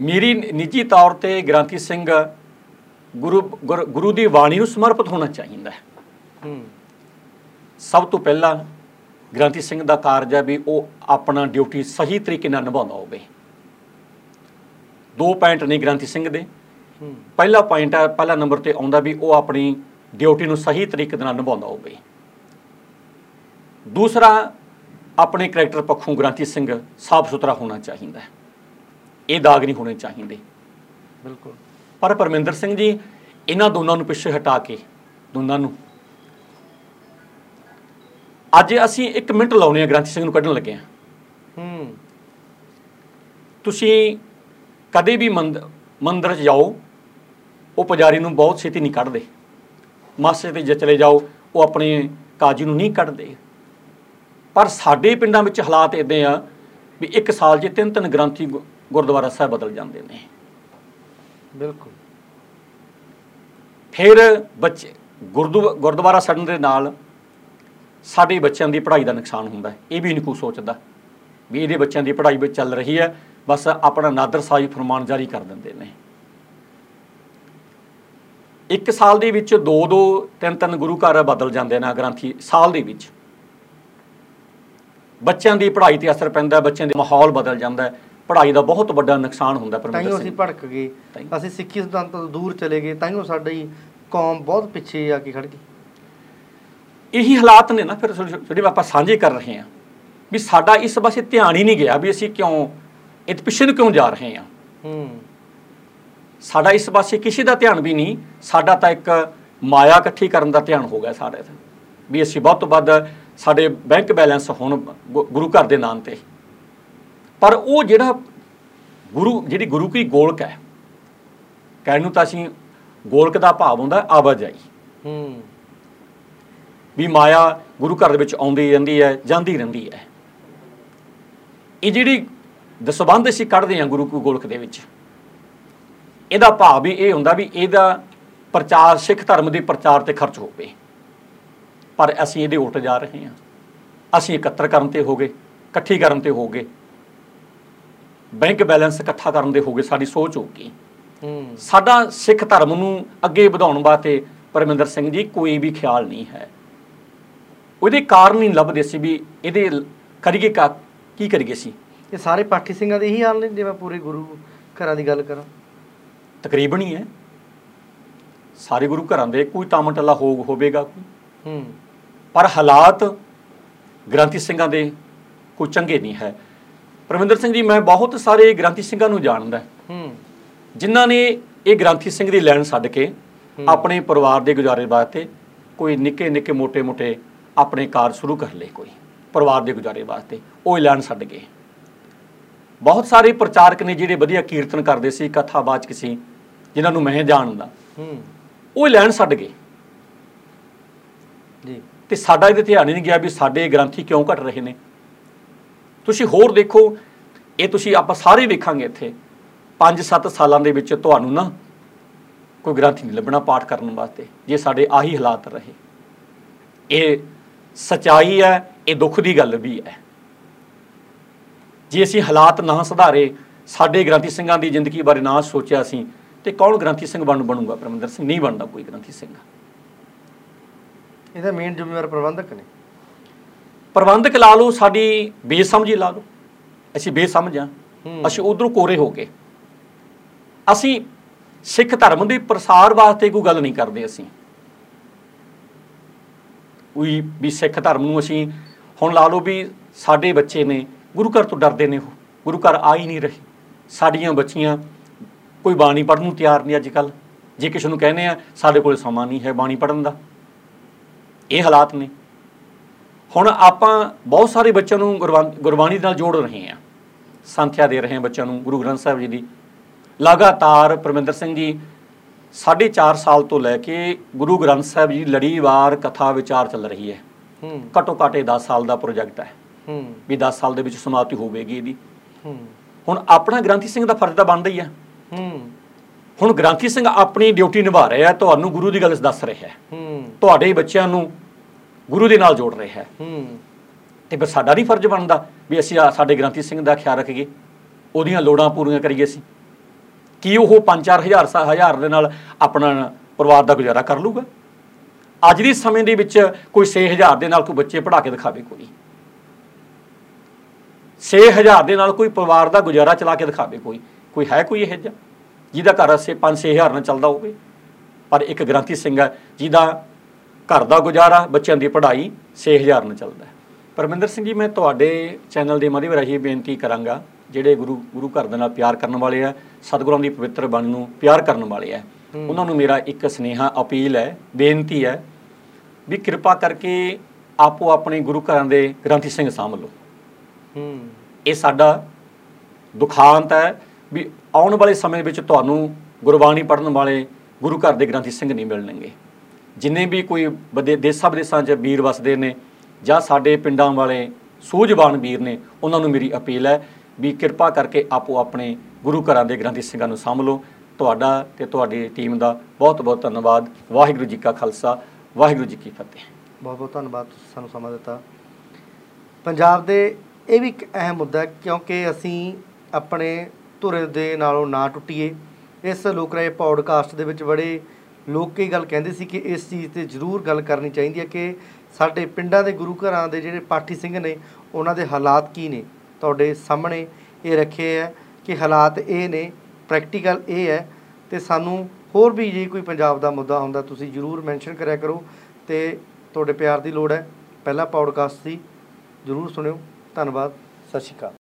ਮੇਰੀ ਨਿੱਜੀ ਤੌਰ ਤੇ ਗ੍ਰਾਂਥੀ ਸਿੰਘ ਗੁਰੂ ਗੁਰ- ਗੁਰੂ ਦੀ ਬਾਣੀ ਨੂੰ ਸਮਰਪਿਤ ਹੋਣਾ ਚਾਹੀਦਾ ਹੈ। ਹੂੰ। ਸਭ ਤੋਂ ਪਹਿਲਾਂ ਗ੍ਰੰਥੀ ਸਿੰਘ ਦਾ ਕਾਰਜ ਹੈ ਵੀ ਉਹ ਆਪਣਾ ਡਿਊਟੀ ਸਹੀ ਤਰੀਕੇ ਨਾਲ ਨਿਭਾਉਂਦਾ ਹੋਵੇ। ਦੋ ਪੁਆਇੰਟ ਨੇ ਗ੍ਰੰਥੀ ਸਿੰਘ ਦੇ। ਪਹਿਲਾ ਪੁਆਇੰਟ ਹੈ ਪਹਿਲਾ ਨੰਬਰ ਤੇ ਆਉਂਦਾ ਵੀ ਉਹ ਆਪਣੀ ਡਿਊਟੀ ਨੂੰ ਸਹੀ ਤਰੀਕੇ ਨਾਲ ਨਿਭਾਉਂਦਾ ਹੋਵੇ। ਦੂਸਰਾ ਆਪਣੇ ਕਰੈਕਟਰ ਪੱਖੋਂ ਗ੍ਰਾਂਥੀ ਸਿੰਘ ਸਾਫ਼ ਸੁਥਰਾ ਹੋਣਾ ਚਾਹੀਦਾ ਹੈ। ਇਹ ਦਾਗ ਨਹੀਂ ਹੋਣੇ ਚਾਹੀਦੇ। ਬਿਲਕੁਲ। ਪਰ ਪਰਮਿੰਦਰ ਸਿੰਘ ਜੀ ਇਹਨਾਂ ਦੋਨਾਂ ਨੂੰ ਪਿੱਛੇ ਹਟਾ ਕੇ ਦੋਨਾਂ ਨੂੰ ਅੱਜ ਅਸੀਂ 1 ਮਿੰਟ ਲਾਉਣੇ ਆ ਗ੍ਰਾਂਥੀ ਸਿੰਘ ਨੂੰ ਕੱਢਣ ਲੱਗੇ ਆ ਹੂੰ। ਤੁਸੀਂ ਕਦੇ ਵੀ ਮੰਦ- ਮੰਦਿਰ 'ਚ ਜਾਓ ਉਹ ਪੁਜਾਰੀ ਨੂੰ ਬਹੁਤ ਛੇਤੀ ਨਹੀਂ ਕੱਢਦੇ। ਮਾਸੇ ਤੇ ਜੇ ਚਲੇ ਜਾਓ ਉਹ ਆਪਣੇ ਕਾਜੀ ਨੂੰ ਨਹੀਂ ਕੱਢਦੇ। ਪਰ ਸਾਡੇ ਪਿੰਡਾਂ ਵਿੱਚ ਹਾਲਾਤ ਇਦਾਂ ਆ ਵੀ ਇੱਕ ਸਾਲ 'ਚ ਤਿੰਨ ਤਿੰਨ ਗ੍ਰੰਥੀ ਗੁਰਦੁਆਰਾ ਸਾਹਿਬ ਬਦਲ ਜਾਂਦੇ ਨੇ। ਬਿਲਕੁਲ। ਫਿਰ ਬੱਚੇ ਗੁਰਦੁ- ਗੁਰਦੁਆਰਾ ਛੱਡਣ ਦੇ ਨਾਲ ਸਾਡੇ ਬੱਚਿਆਂ ਦੀ ਪੜ੍ਹਾਈ ਦਾ ਨੁਕਸਾਨ ਹੁੰਦਾ ਹੈ। ਇਹ ਵੀ ਨਹੀਂ ਕੋਈ ਸੋਚਦਾ ਵੀ ਇਹਦੇ ਬੱਚਿਆਂ ਦੀ ਪੜ੍ਹਾਈ ਵਿੱਚ ਚੱਲ ਰਹੀ ਹੈ ਬਸ ਆਪਣਾ ਨਾਦਰ ਸਾਈ ਫਰਮਾਨ ਜਾਰੀ ਕਰ ਦਿੰਦੇ ਨੇ। ਇੱਕ ਸਾਲ ਦੇ ਵਿੱਚ ਦੋ ਦੋ ਤਿੰਨ ਤਿੰਨ ਗੁਰੂ ਘਰ ਬਦਲ ਜਾਂਦੇ ਨੇ ਗ੍ਰੰਥੀ ਸਾਲ ਦੇ ਵਿੱਚ। ਬੱਚਿਆਂ ਦੀ ਪੜ੍ਹਾਈ ਤੇ ਅਸਰ ਪੈਂਦਾ ਹੈ, ਬੱਚਿਆਂ ਦੇ ਮਾਹੌਲ ਬਦਲ ਜਾਂਦਾ ਹੈ। ਪੜ੍ਹਾਈ ਦਾ ਬਹੁਤ ਵੱਡਾ ਨੁਕਸਾਨ ਹੁੰਦਾ ਹੈ ਤਾਈਓ ਪਰਮਿੰਦਰ ਅਸੀਂ ਸਿੰਘ ਭੜਕ ਗਏ। ਅਸੀਂ ਸਿੱਖੀ ਸਿਧਾਂਤ ਤੋਂ ਦੂਰ ਚਲੇ ਗਏ ਤਾਈਓ ਸਾਡੀ ਕੌਮ ਬਹੁਤ ਪਿੱਛੇ ਆ ਕੇ ਖੜ ਗਈ। ਇਹੀ ਹਾਲਾਤ ਨੇ ਨਾ ਫਿਰ ਜਿਹੜੇ ਆਪਾਂ ਸਾਂਝੇ ਕਰ ਰਹੇ ਹਾਂ। ਵੀ ਸਾਡਾ ਇਸ ਪਾਸੇ ਧਿਆਨ ਹੀ ਨਹੀਂ ਗਿਆ ਵੀ ਅਸੀਂ ਕਿਉਂ ਇਹ ਪਿੱਛੇ ਨੂੰ ਕਿਉਂ ਜਾ ਰਹੇ ਹਾਂ। ਹੂੰ। ਸਾਡਾ ਇਸ ਪਾਸੇ ਕਿਸੇ ਦਾ ਧਿਆਨ ਵੀ ਨਹੀਂ ਸਾਡਾ ਤਾਂ ਇੱਕ ਮਾਇਆ ਇਕੱਠੀ ਕਰਨ ਦਾ ਧਿਆਨ ਹੋ ਗਿਆ ਸਾਰੇ ਦਾ ਵੀ ਅਸੀਂ ਵੱਧ ਤੋਂ ਵੱਧ ਸਾਡੇ ਬੈਂਕ ਬੈਲੈਂਸ ਹੁਣ ਗੁਰੂ ਘਰ ਦੇ ਨਾਂ ਤੇ। ਪਰ ਉਹ ਜਿਹੜਾ ਗੁਰੂ ਜਿਹੜੀ ਗੁਰੂ ਕੀ ਗੋਲਕ ਹੈ ਕਹਿਣ ਨੂੰ ਤਾਂ ਅਸੀਂ ਗੋਲਕ ਦਾ ਭਾਵ ਹੁੰਦਾ ਆਵਾਜਾਈ। ਹੂੰ। ਵੀ ਮਾਇਆ ਗੁਰੂ ਘਰ ਦੇ ਵਿੱਚ ਆਉਂਦੀ ਰਹਿੰਦੀ ਹੈ ਜਾਂਦੀ ਰਹਿੰਦੀ ਹੈ। ਇਹ ਜਿਹੜੀ ਦਸਬੰਧ ਅਸੀਂ ਕੱਢਦੇ ਹਾਂ ਗੁਰੂ ਕੀ ਗੋਲਕ ਦੇ ਵਿੱਚ ਇਹਦਾ ਭਾਵ ਵੀ ਇਹ ਹੁੰਦਾ ਵੀ ਇਹਦਾ ਪ੍ਰਚਾਰ ਸਿੱਖ ਧਰਮ ਦੇ ਪ੍ਰਚਾਰ ਤੇ ਖਰਚ ਹੋਵੇ। ਪਰ ਅਸੀਂ ਇਹਦੇ ਉਲਟ ਜਾ ਰਹੇ ਹਾਂ। ਅਸੀਂ ਇਕੱਤਰ ਕਰਨ ਤੇ ਹੋ ਗਏ ਇਕੱਠੀ ਕਰਨ ਤੇ ਹੋ ਗਏ। ਬੈਂਕ ਬੈਲੈਂਸ ਇਕੱਠਾ ਕਰਨ ਦੇ ਹੋ ਗਏ ਸਾਡੀ ਸੋਚ ਹੋ ਗਈ। ਸਾਡਾ ਸਿੱਖ ਧਰਮ ਨੂੰ ਅੱਗੇ ਵਧਾਉਣ ਵਾਸਤੇ ਪਰਮਿੰਦਰ ਸਿੰਘ ਜੀ ਕੋਈ ਵੀ ਖਿਆਲ ਨਹੀਂ ਹੈ। ਉਹਦੇ ਕਾਰਨ ਹੀ ਲੱਭਦੇ ਸੀ ਵੀ ਇਹਦੇ ਕਰੀਏ ਕਾ ਕੀ ਕਰੀਏ ਸੀ ਇਹ ਸਾਰੇ ਪਾਠੀ ਸਿੰਘਾਂ ਦੇ ਇਹੀ ਹਾਲ ਨੇ ਜੇ ਮੈਂ ਪੂਰੇ ਗੁਰੂ ਘਰਾਂ ਦੀ ਗੱਲ ਕਰਾਂ। ਤਕਰੀਬਨ ਹੀ ਹੈ। ਸਾਰੇ ਗੁਰੂ ਘਰਾਂ ਦੇ ਕੋਈ ਤਾਮਟਲਾ ਹੋਗ ਹੋਵੇਗਾ ਕੋਈ। ਹੂੰ। ਪਰ ਹਾਲਾਤ ਗ੍ਰੰਥੀ ਸਿੰਘਾਂ ਦੇ ਕੋਈ ਚੰਗੇ ਨਹੀਂ ਹੈ। ਪ੍ਰਵਿੰਦਰ ਸਿੰਘ ਜੀ ਮੈਂ ਬਹੁਤ ਸਾਰੇ ਗ੍ਰੰਥੀ ਸਿੰਘਾਂ ਨੂੰ ਜਾਣਦਾ ਹੂੰ। ਜਿਨ੍ਹਾਂ ਨੇ ਇਹ ਗ੍ਰੰਥੀ ਸਿੰਘ ਦੀ ਲੈਣ ਛੱਡ ਕੇ ਆਪਣੇ ਪਰਿਵਾਰ ਦੇ ਗੁਜ਼ਾਰੇ ਵਾਸਤੇ ਕੋਈ ਨਿੱਕੇ ਨਿੱਕੇ ਮੋٹے ਮੋٹے ਆਪਣੇ ਕਾਰ ਸ਼ੁਰੂ ਕਰ ਲਏ ਕੋਈ ਪਰਿਵਾਰ ਦੇ ਗੁਜ਼ਾਰੇ ਵਾਸਤੇ ਉਹ ਲੈਣ ਛੱਡ ਗਏ। ਬਹੁਤ ਸਾਰੇ ਪ੍ਰਚਾਰਕ ਨੇ ਜਿਹੜੇ ਵਧੀਆ ਕੀਰਤਨ ਕਰਦੇ ਸੀ ਕਥਾਵਾਚਕ ਸੀ ਜਿਨ੍ਹਾਂ ਨੂੰ ਮੈਂ ਜਾਣਦਾ ਉਹ ਲੈਣ ਛੱਡ ਗਏ। ਜੀ। ਤੇ ਸਾਡਾ ਇਹਦੇ ਧਿਆਨ ਹੀ ਨਹੀਂ ਗਿਆ ਵੀ ਸਾਡੇ ਗ੍ਰੰਥੀ ਕਿਉਂ ਘਟ ਰਹੇ ਨੇ। ਤੁਸੀਂ ਹੋਰ ਦੇਖੋ ਇਹ ਤੁਸੀਂ ਆਪਾਂ ਸਾਰੇ ਵੇਖਾਂਗੇ ਇੱਥੇ। 5-7 ਸਾਲਾਂ ਦੇ ਵਿੱਚ ਤੁਹਾਨੂੰ ਨਾ ਕੋਈ ਗ੍ਰੰਥੀ ਨਹੀਂ ਲੱਭਣਾ ਪਾਠ ਕਰਨ ਵਾਸਤੇ ਜੇ ਸਾਡੇ ਆਹੀ ਹਾਲਾਤ ਰਹੇ। ਇਹ ਸਚਾਈ ਹੈ ਇਹ ਦੁੱਖ ਦੀ ਗੱਲ ਵੀ ਹੈ। ਜੇ ਅਸੀਂ ਹਾਲਾਤ ਨਾ ਸੁਧਾਰੇ ਸਾਡੇ ਗ੍ਰੰਥੀ ਸਿੰਘਾਂ ਦੀ ਜ਼ਿੰਦਗੀ ਬਾਰੇ ਨਾ ਸੋਚਿਆ ਸੀ ਤੇ ਕੌਣ ਗ੍ਰੰਥੀ ਸਿੰਘ ਬਣ ਬਣੂਗਾ ਪਰਮਿੰਦਰ ਸਿੰਘ? ਨਹੀਂ ਬਣਦਾ ਕੋਈ ਗ੍ਰੰਥੀ ਸਿੰਘ। ਇਹਦਾ ਮੇਨ ਜ਼ਿੰਮੇਵਾਰ ਪ੍ਰਬੰਧਕ ਨੇ। ਪ੍ਰਬੰਧਕ ਲਾ ਲਓ ਸਾਡੀ ਬੇਸਮਝੀ ਲਾ ਲਓ। ਅਸੀਂ ਬੇਸਮਝ ਹੂੰ। ਅਸੀਂ ਉਧਰੋਂ ਕੋਰੇ ਹੋ ਗਏ। ਅਸੀਂ ਸਿੱਖ ਧਰਮ ਦੇ ਪ੍ਰਸਾਰ ਵਾਸਤੇ ਕੋਈ ਗੱਲ ਨਹੀਂ ਕਰਦੇ ਅਸੀਂ। ਕੋਈ ਵੀ ਸਿੱਖ ਧਰਮ ਨੂੰ ਅਸੀਂ ਹੁਣ ਲਾ ਲਓ ਵੀ ਸਾਡੇ ਬੱਚੇ ਨੇ, ਗੁਰੂ ਘਰ ਤੋਂ ਡਰਦੇ ਨੇ ਉਹ, ਗੁਰੂ ਘਰ ਆ ਹੀ ਨਹੀਂ ਰਹੇ। ਸਾਡੀਆਂ ਬੱਚੀਆਂ ਕੋਈ ਬਾਣੀ ਪੜ੍ਹਨ ਨੂੰ ਤਿਆਰ ਨਹੀਂ ਅੱਜ ਕੱਲ ਜੇ ਕਿਸੇ ਨੂੰ ਕਹਿੰਦੇ ਆ, ਸਾਡੇ ਕੋਲ ਸਮਾਂ ਨਹੀਂ ਹੈ ਬਾਣੀ ਪੜ੍ਹਨ ਦਾ। ਇਹ ਹਾਲਾਤ ਨੇ। ਹੁਣ ਆਪਾਂ ਬਹੁਤ ਸਾਰੇ ਬੱਚਿਆਂ ਨੂੰ ਗੁਰਬਾਨ- ਗੁਰਬਾਣੀ ਨਾਲ ਜੋੜ ਰਹੇ ਹਾਂ। ਸੰਥਿਆ ਦੇ ਰਹੇ ਹਾਂ ਬੱਚਿਆਂ ਨੂੰ, ਗੁਰੂ ਗ੍ਰੰਥ ਸਾਹਿਬ ਜੀ ਦੀ। ਲਗਾਤਾਰ ਪਰਮਿੰਦਰ ਸਿੰਘ ਜੀ 4.5 ਸਾਲ ਤੋਂ ਲੈ ਕੇ ਗੁਰੂ ਗ੍ਰੰਥ ਸਾਹਿਬ ਜੀ ਲੜੀਵਾਰ ਕਥਾ ਵਿਚਾਰ ਚੱਲ ਰਹੀ ਹੈ। ਹੂੰ। ਘੱਟੋ ਘੱਟ ਇਹ 10 ਸਾਲ ਦਾ ਪ੍ਰੋਜੈਕਟ ਹੈ। ਹੂੰ। ਵੀ 10 ਸਾਲ ਦੇ ਵਿੱਚ ਸਮਾਪਤੀ ਹੋਵੇਗੀ ਇਹਦੀ। ਹੂੰ। ਹੁਣ ਆਪਣਾ ਗ੍ਰੰਥੀ ਸਿੰਘ ਦਾ ਫਰਜ਼ ਤਾਂ ਬਣਦਾ ਹੀ ਹੈ। ਹੂੰ। ਹੁਣ ਗ੍ਰੰਥੀ ਸਿੰਘ ਆਪਣੀ ਡਿਊਟੀ ਨਿਭਾ ਰਿਹਾ ਹੈ ਤੁਹਾਨੂੰ ਗੁਰੂ ਦੀ ਗੱਲ ਦੱਸ ਰਿਹਾ ਹੈ। ਹੂੰ। ਤੁਹਾਡੇ ਬੱਚਿਆਂ ਨੂੰ ਗੁਰੂ ਦੇ ਨਾਲ ਜੋੜ ਰਿਹਾ ਹੈ। ਹੂੰ। ਤੇ ਫਿਰ ਸਾਡਾ ਨਹੀਂ ਫਰਜ਼ ਬਣਦਾ ਵੀ ਅਸੀਂ ਸਾਡੇ ਗ੍ਰੰਥੀ ਸਿੰਘ ਦਾ ਖਿਆਲ ਰੱਖੀਏ। ਉਹਦੀਆਂ ਲੋੜਾਂ ਪੂਰੀਆਂ ਕਰੀਏ ਅਸੀਂ। ਕੀ ਉਹ 5-4 ਹਜ਼ਾਰ ਸਾ ਹਜ਼ਾਰ ਦੇ ਨਾਲ ਆਪਣਾ ਪਰਿਵਾਰ ਦਾ ਗੁਜ਼ਾਰਾ ਕਰ ਲੂਗਾ ਅੱਜ ਦੇ ਸਮੇਂ ਦੇ ਵਿੱਚ ਕੋਈ 6000 ਦੇ ਨਾਲ ਕੋਈ ਬੱਚੇ ਪੜ੍ਹਾ ਕੇ ਦਿਖਾਵੇ ਕੋਈ। 6000 ਦੇ ਨਾਲ ਕੋਈ ਪਰਿਵਾਰ ਦਾ ਗੁਜ਼ਾਰਾ ਚਲਾ ਕੇ ਦਿਖਾਵੇ ਕੋਈ। ਕੋਈ ਹੈ ਕੋਈ ਇਹ ਜਿਹਾ? ਜਿਹਦਾ ਘਰ ਅਸੇ 5-6000 ਨਾਲ ਚੱਲਦਾ ਹੋਵੇ। ਪਰ ਇੱਕ ਗ੍ਰੰਥੀ ਸਿੰਘ ਹੈ, ਜਿਹਦਾ ਘਰ ਦਾ ਗੁਜ਼ਾਰਾ, ਬੱਚਿਆਂ ਦੀ ਪੜ੍ਹਾਈ 6000 ਨਾਲ ਚੱਲਦਾ ਹੈ। ਪਰਮਿੰਦਰ ਸਿੰਘ ਜੀ, ਮੈਂ ਤੁਹਾਡੇ ਚੈਨਲ ਦੇ ਮਾਧਿਅਮ ਰਾਹੀਂ ਬੇਨਤੀ ਕਰਾਂਗਾ ਜਿਹੜੇ ਗੁਰੂ ਗੁਰੂ ਘਰ ਦੇ ਨਾਲ ਪਿਆਰ ਕਰਨ ਵਾਲੇ ਆ ਸਤਿਗੁਰਾਂ ਦੀ ਪਵਿੱਤਰ ਬਾਣੀ ਨੂੰ ਪਿਆਰ ਕਰਨ ਵਾਲੇ ਆ। ਉਹਨਾਂ ਨੂੰ ਮੇਰਾ ਇੱਕ ਸੁਨੇਹਾ ਅਪੀਲ ਹੈ ਬੇਨਤੀ ਹੈ ਵੀ ਕਿਰਪਾ ਕਰਕੇ ਆਪੋ ਆਪਣੇ ਗੁਰੂ ਘਰਾਂ ਦੇ ਗ੍ਰੰਥੀ ਸਿੰਘ ਸਾਂਭ ਲਓ। ਹੂੰ। ਇਹ ਸਾਡਾ ਦੁਖਾਂਤ ਹੈ ਵੀ ਆਉਣ ਵਾਲੇ ਸਮੇਂ ਵਿੱਚ ਤੁਹਾਨੂੰ ਗੁਰਬਾਣੀ ਪੜ੍ਹਨ ਵਾਲੇ ਗੁਰੂ ਘਰ ਦੇ ਗ੍ਰੰਥੀ ਸਿੰਘ ਨਹੀਂ ਮਿਲਣਗੇ। ਜਿੰਨੇ ਵੀ ਕੋਈ ਵਿਦੇ- ਦੇਸਾਂ ਵਿਦੇਸਾਂ 'ਚ ਵੀਰ ਵਸਦੇ ਨੇ ਜਾਂ ਸਾਡੇ ਪਿੰਡਾਂ ਵਾਲੇ ਸੂਝਵਾਨ ਵੀਰ ਨੇ ਉਹਨਾਂ ਨੂੰ ਮੇਰੀ ਅਪੀਲ ਹੈ ਵੀ ਕਿਰਪਾ ਕਰਕੇ ਆਪੋ ਆਪਣੇ ਗੁਰੂ ਘਰਾਂ ਦੇ ਗ੍ਰੰਥੀ ਸਿੰਘਾਂ ਨੂੰ ਸਾਂਭ ਲਓ। ਤੁਹਾਡਾ ਤੇ ਤੁਹਾਡੀ ਟੀਮ ਦਾ ਬਹੁਤ ਬਹੁਤ ਧੰਨਵਾਦ। ਵਾਹਿਗੁਰੂ ਜੀ ਕਾ ਖਾਲਸਾ, ਵਾਹਿਗੁਰੂ ਜੀ ਕੀ ਫਤਿਹ। ਬਹੁਤ ਬਹੁਤ ਧੰਨਵਾਦ ਤੁਸੀਂ ਸਾਨੂੰ ਸਮਾਂ ਦਿੱਤਾ। ਪੰਜਾਬ ਦੇ ਇਹ ਵੀ ਇੱਕ ਅਹਿਮ ਮੁੱਦਾ ਹੈ ਕਿਉਂਕਿ ਅਸੀਂ ਆਪਣੇ ਧੁਰੇ ਦੇ ਨਾਲੋਂ ਨਾ ਟੁੱਟੀਏ। ਇਸ ਲੋਕ ਰਾਏ ਪੌਡਕਾਸਟ ਦੇ ਵਿੱਚ ਬੜੇ ਲੋਕ ਇਹ ਗੱਲ ਕਹਿੰਦੇ ਸੀ ਕਿ ਇਸ ਚੀਜ਼ ਤੇ ਜ਼ਰੂਰ ਗੱਲ ਕਰਨੀ ਚਾਹੀਦੀ ਹੈ ਕਿ ਸਾਡੇ ਪਿੰਡਾਂ ਦੇ ਗੁਰੂ ਘਰਾਂ ਦੇ ਜਿਹੜੇ ਪਾਠੀ ਸਿੰਘ ਨੇ, ਉਹਨਾਂ ਦੇ ਹਾਲਾਤ ਕੀ ਨੇ। ਤੁਹਾਡੇ ਸਾਹਮਣੇ ਇਹ ਰੱਖੇ ਹੈ ਕਿ ਹਾਲਾਤ ਇਹ ਨੇ ਪ੍ਰੈਕਟੀਕਲ ਇਹ ਹੈ ਤੇ ਸਾਨੂੰ ਹੋਰ ਵੀ ਜੇ ਕੋਈ ਪੰਜਾਬ ਦਾ ਮੁੱਦਾ ਹੁੰਦਾ ਤੁਸੀਂ ਜ਼ਰੂਰ ਮੈਂਸ਼ਨ ਕਰਿਆ ਕਰੋ ਤੇ ਤੁਹਾਡੇ ਪਿਆਰ ਦੀ ਲੋੜ ਹੈ। ਪਹਿਲਾ ਪੌਡਕਾਸਟ ਸੀ, ਜ਼ਰੂਰ ਸੁਣਿਓ। ਧੰਨਵਾਦ। ਸਤਿ ਸ਼੍ਰੀ ਅਕਾਲ।